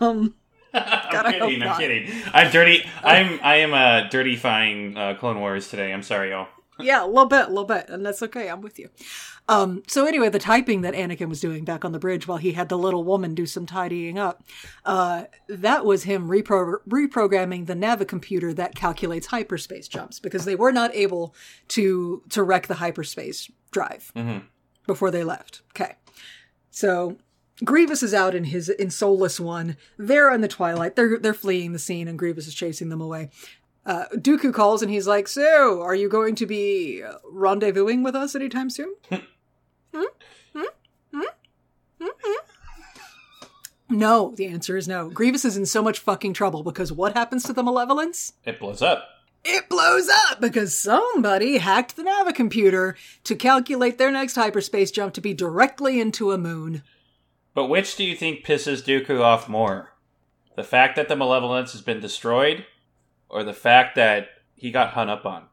S1: Um,
S2: I'm
S1: God, I hope
S2: kidding. I'm
S1: not.
S2: kidding. I'm dirty. I'm I am uh, dirtyfying uh, Clone Wars today. I'm sorry, y'all.
S1: yeah, a little bit, a little bit, and that's okay. I'm with you. Um, so anyway, the typing that Anakin was doing back on the bridge while he had the little woman do some tidying up, uh, that was him repro- reprogramming the navicomputer that calculates hyperspace jumps because they were not able to to wreck the hyperspace drive before they left. Okay, so Grievous is out in his in Soulless One. They're in the twilight. They're they're fleeing the scene, and Grievous is chasing them away. Uh, Dooku calls and he's like, "So, are you going to be uh, rendezvousing with us anytime soon?" [LAUGHS] Hmm? Hmm? Hmm? Hmm? Hmm? No, the answer is no. Grievous is in so much fucking trouble because what happens to the Malevolence?
S2: It blows up.
S1: It blows up because somebody hacked the navicomputer to calculate their next hyperspace jump to be directly into a moon.
S2: But which do you think pisses Dooku off more? The fact that the Malevolence has been destroyed, or the fact that he got hung up on?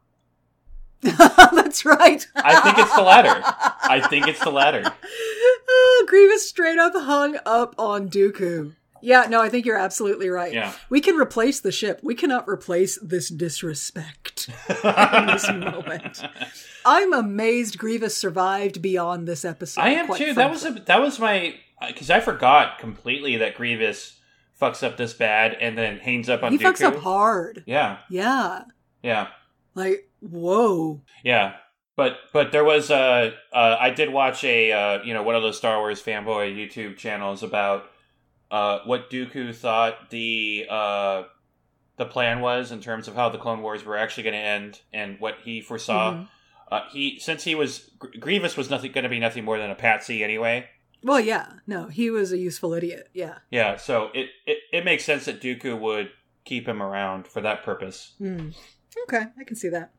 S2: [LAUGHS]
S1: That's right.
S2: I think it's the latter. I think it's the latter. [LAUGHS]
S1: Grievous straight up hung up on Dooku. Yeah, no, I think you're absolutely right.
S2: Yeah.
S1: We can replace the ship. We cannot replace this disrespect in this [LAUGHS] moment. I'm amazed Grievous survived beyond this episode.
S2: I am too. That was a, that was my because I forgot completely that Grievous fucks up this bad and then hangs up on
S1: he
S2: Dooku.
S1: fucks up hard.
S2: Yeah,
S1: Yeah,
S2: yeah,
S1: like whoa.
S2: yeah. But but there was uh, uh I did watch a uh, you know one of those Star Wars fanboy YouTube channels about uh what Dooku thought the uh the plan was in terms of how the Clone Wars were actually going to end and what he foresaw.
S1: Mhm.
S2: Uh, he since he was Grievous was nothing going to be nothing more than a patsy anyway.
S1: Well, yeah, no, he was a useful idiot. Yeah.
S2: Yeah, so it, it, it makes sense that Dooku would keep him around for that purpose.
S1: Hmm. Okay, I can see that.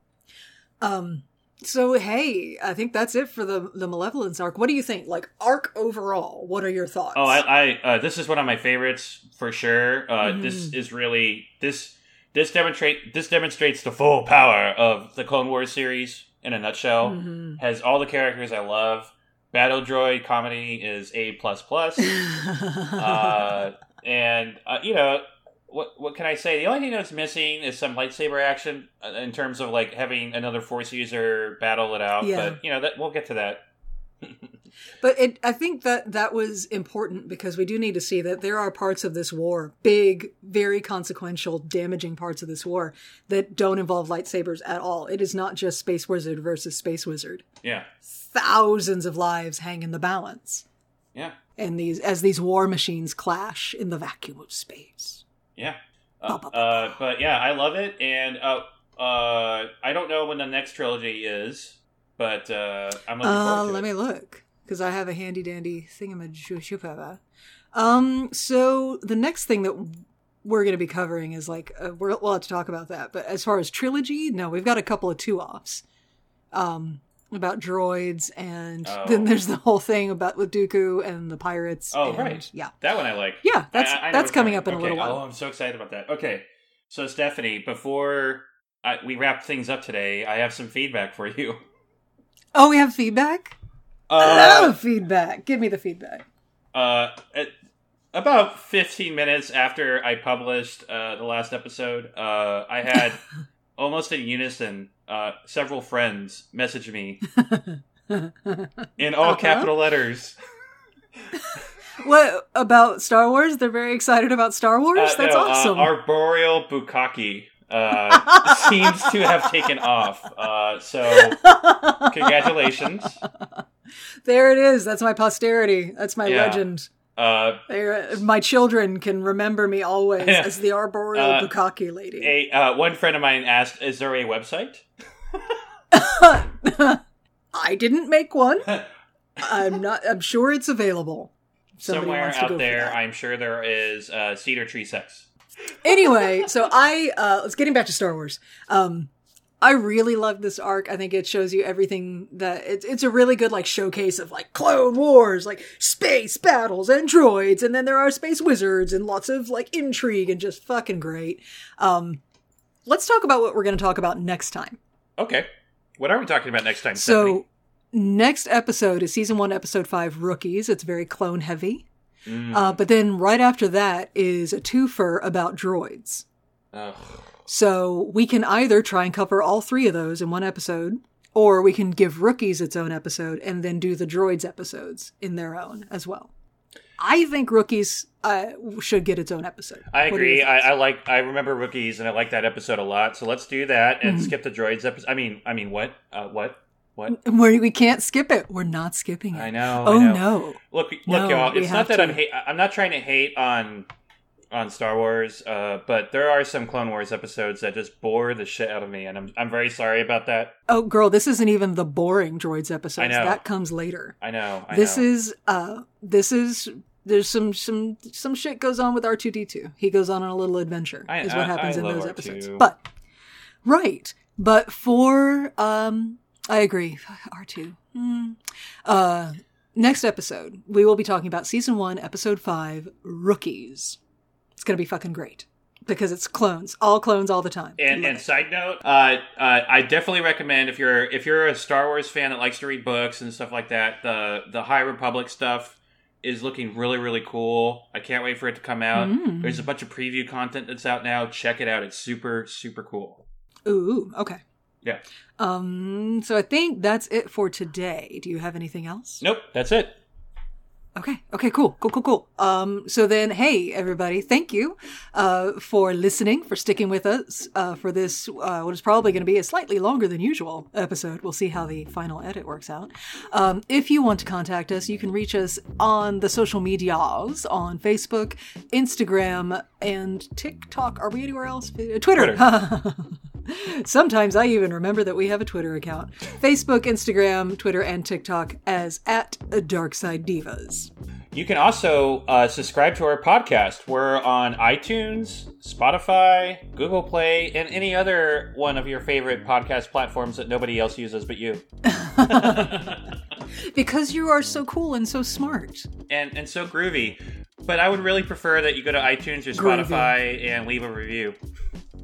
S1: Um. So hey, I think that's it for the the Malevolence arc. What do you think? Like arc overall, what are your thoughts?
S2: Oh, I, I uh, this is one of my favorites for sure. Uh, This is really this this demonstrate this demonstrates the full power of the Clone Wars series in a nutshell.
S1: Mhm.
S2: Has all the characters I love. Battle Droid comedy is a plus plus. [LAUGHS] uh, and uh, you know what what can I say? The only thing that's missing is some lightsaber action uh, in terms of like having another Force user battle it out.
S1: Yeah.
S2: But you know that we'll get to that. [LAUGHS]
S1: But it, I think that that was important because we do need to see that there are parts of this war, big, very consequential, damaging parts of this war that don't involve lightsabers at all. It is not just Space Wizard versus Space Wizard.
S2: Yeah,
S1: Thousands of lives hang in the balance,
S2: yeah,
S1: and these as these war machines clash in the vacuum of space.
S2: yeah. Uh, uh, but yeah, I love it, and uh, uh, I don't know when the next trilogy is, but uh, I'm looking
S1: Uh,
S2: forward to
S1: let
S2: it.
S1: me look because I have a handy dandy thingamajigga. Um, so the next thing that we're going to be covering is like uh, we're, we'll have to talk about that. But as far as trilogy, no, we've got a couple of two offs. Um, about droids, and
S2: Oh.
S1: then there's the whole thing about with Dooku and the pirates.
S2: Oh,
S1: and-
S2: right.
S1: yeah.
S2: That one I like.
S1: Yeah, that's-
S2: I- I
S1: that's coming up in a
S2: Okay.
S1: little while.
S2: Oh, I'm so excited about that. Okay, so Stephanie, before I, we wrap things up today, I have some feedback for you.
S1: Oh, we have feedback. I
S2: Uh,
S1: love feedback. Give me the feedback.
S2: uh, about 15 minutes after I published uh, the last episode, uh, I had [LAUGHS] almost in unison uh, several friends message me [LAUGHS] in all
S1: Uh-huh.
S2: capital letters. [LAUGHS]
S1: What about Star Wars? They're very excited about Star Wars.
S2: Uh,
S1: That's
S2: no,
S1: awesome.
S2: Uh, arboreal bukkake uh, seems to have taken off. Uh, so, congratulations.
S1: There it is. That's my posterity. That's my
S2: Yeah.
S1: legend.
S2: Uh,
S1: My children can remember me always [LAUGHS] as the arboreal
S2: Uh,
S1: bukkake lady.
S2: a uh, one friend of mine asked, "Is there a website?" [LAUGHS]
S1: I didn't make one. [LAUGHS] I'm not. I'm sure it's available. Somebody
S2: Somewhere
S1: wants to go
S2: out there. I'm sure there is uh, cedar tree sex.
S1: Anyway, so I uh let's getting back to Star Wars. Um I really love this arc. I think it shows you everything that it's it's a really good like showcase of like clone wars, like space battles and droids, and then there are space wizards and lots of like intrigue and just fucking great. Um let's talk about what we're going to talk about next time.
S2: Okay, what are we talking about next time?
S1: So
S2: Stephanie?
S1: next episode is season 1 episode 5 Rookies. It's very clone heavy.
S2: Mm.
S1: Uh but then right after that is a twofer about droids.
S2: Ugh.
S1: So we can either try and cover all three of those in one episode, or we can give rookies its own episode and then do the droids episodes in their own as well. I think rookies uh, should get its own episode.
S2: I
S1: What do you
S2: agree. I, I like. I remember rookies, and I like that episode a lot. So let's do that and
S1: Mhm.
S2: skip the droids episode. I mean, I mean, what? Uh, what? What?
S1: Where we can't skip it. We're not skipping it.
S2: I know.
S1: Oh
S2: I know.
S1: no.
S2: Look, look,
S1: No,
S2: y'all. It's not that
S1: to.
S2: I'm. Ha- I'm not trying to hate on on Star Wars, uh, but there are some Clone Wars episodes that just bore the shit out of me, and I'm I'm very sorry about that.
S1: Oh, girl, this isn't even the boring droids episodes. That comes later.
S2: I know. I
S1: this
S2: know.
S1: is uh this is there's some some some shit goes on with R2D2. He goes on a little adventure
S2: I-
S1: is what happens
S2: I
S1: in those
S2: R2.
S1: episodes. But right. But for um I agree. [SIGHS] R2. Hmm. Uh next episode, we will be talking about season 1, episode 5, Rookies. It's going to be fucking great because it's clones, all clones all the time.
S2: And, and side note, uh, uh, I definitely recommend if you're if you're a Star Wars fan that likes to read books and stuff like that, the the High Republic stuff is looking really really cool. I can't wait for it to come out.
S1: Mm.
S2: There's a bunch of preview content that's out now. Check it out. It's super super cool.
S1: Ooh, okay.
S2: Yeah.
S1: Um so I think that's it for today. Do you have anything else?
S2: Nope. That's it.
S1: Okay. Okay. Cool. Cool. Cool. Cool. Um. So then, hey, everybody, thank you, uh, for listening, for sticking with us, uh, for this, uh, what is probably going to be a slightly longer than usual episode. We'll see how the final edit works out. Um, if you want to contact us, you can reach us on the social medias on Facebook, Instagram, and TikTok. Are we anywhere else? Uh, Twitter. [LAUGHS] Sometimes I even remember that we have a Twitter account. Facebook, Instagram, Twitter, and TikTok as at Darkside Divas.
S2: You can also uh, subscribe to our podcast. We're on iTunes, Spotify, Google Play, and any other one of your favorite podcast platforms that nobody else uses but you. [LAUGHS]
S1: Because you are so cool and so smart.
S2: and and so groovy. But I would really prefer that you go to iTunes or
S1: Groovy.
S2: Spotify and leave a review,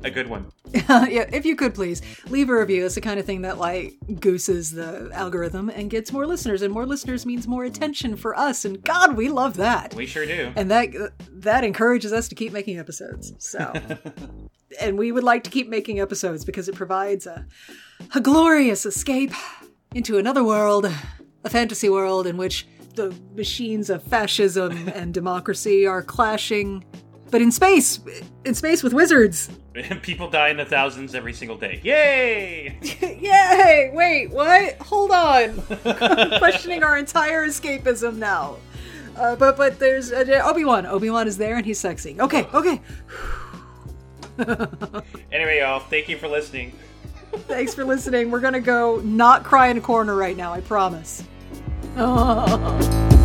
S2: a good one. [LAUGHS]
S1: yeah, if you could please leave a review. It's the kind of thing that like gooses the algorithm and gets more listeners, and more listeners means more attention for us. And God, we love that.
S2: We sure do.
S1: And that that encourages us to keep making episodes. So, [LAUGHS] and we would like to keep making episodes because it provides a a glorious escape into another world, a fantasy world in which the machines of fascism [LAUGHS] and democracy are clashing, but in space, in space with wizards. [LAUGHS]
S2: People die in the thousands every single day. Yay! [LAUGHS]
S1: Yay! Wait, what? Hold on. I'm questioning our entire escapism now. Uh, but but there's uh, Obi Wan. Obi Wan is there and he's sexy. Okay, okay.
S2: Anyway, y'all, thank you for listening.
S1: Thanks for listening. We're gonna go not cry in a corner right now. I promise. [LAUGHS] Oh.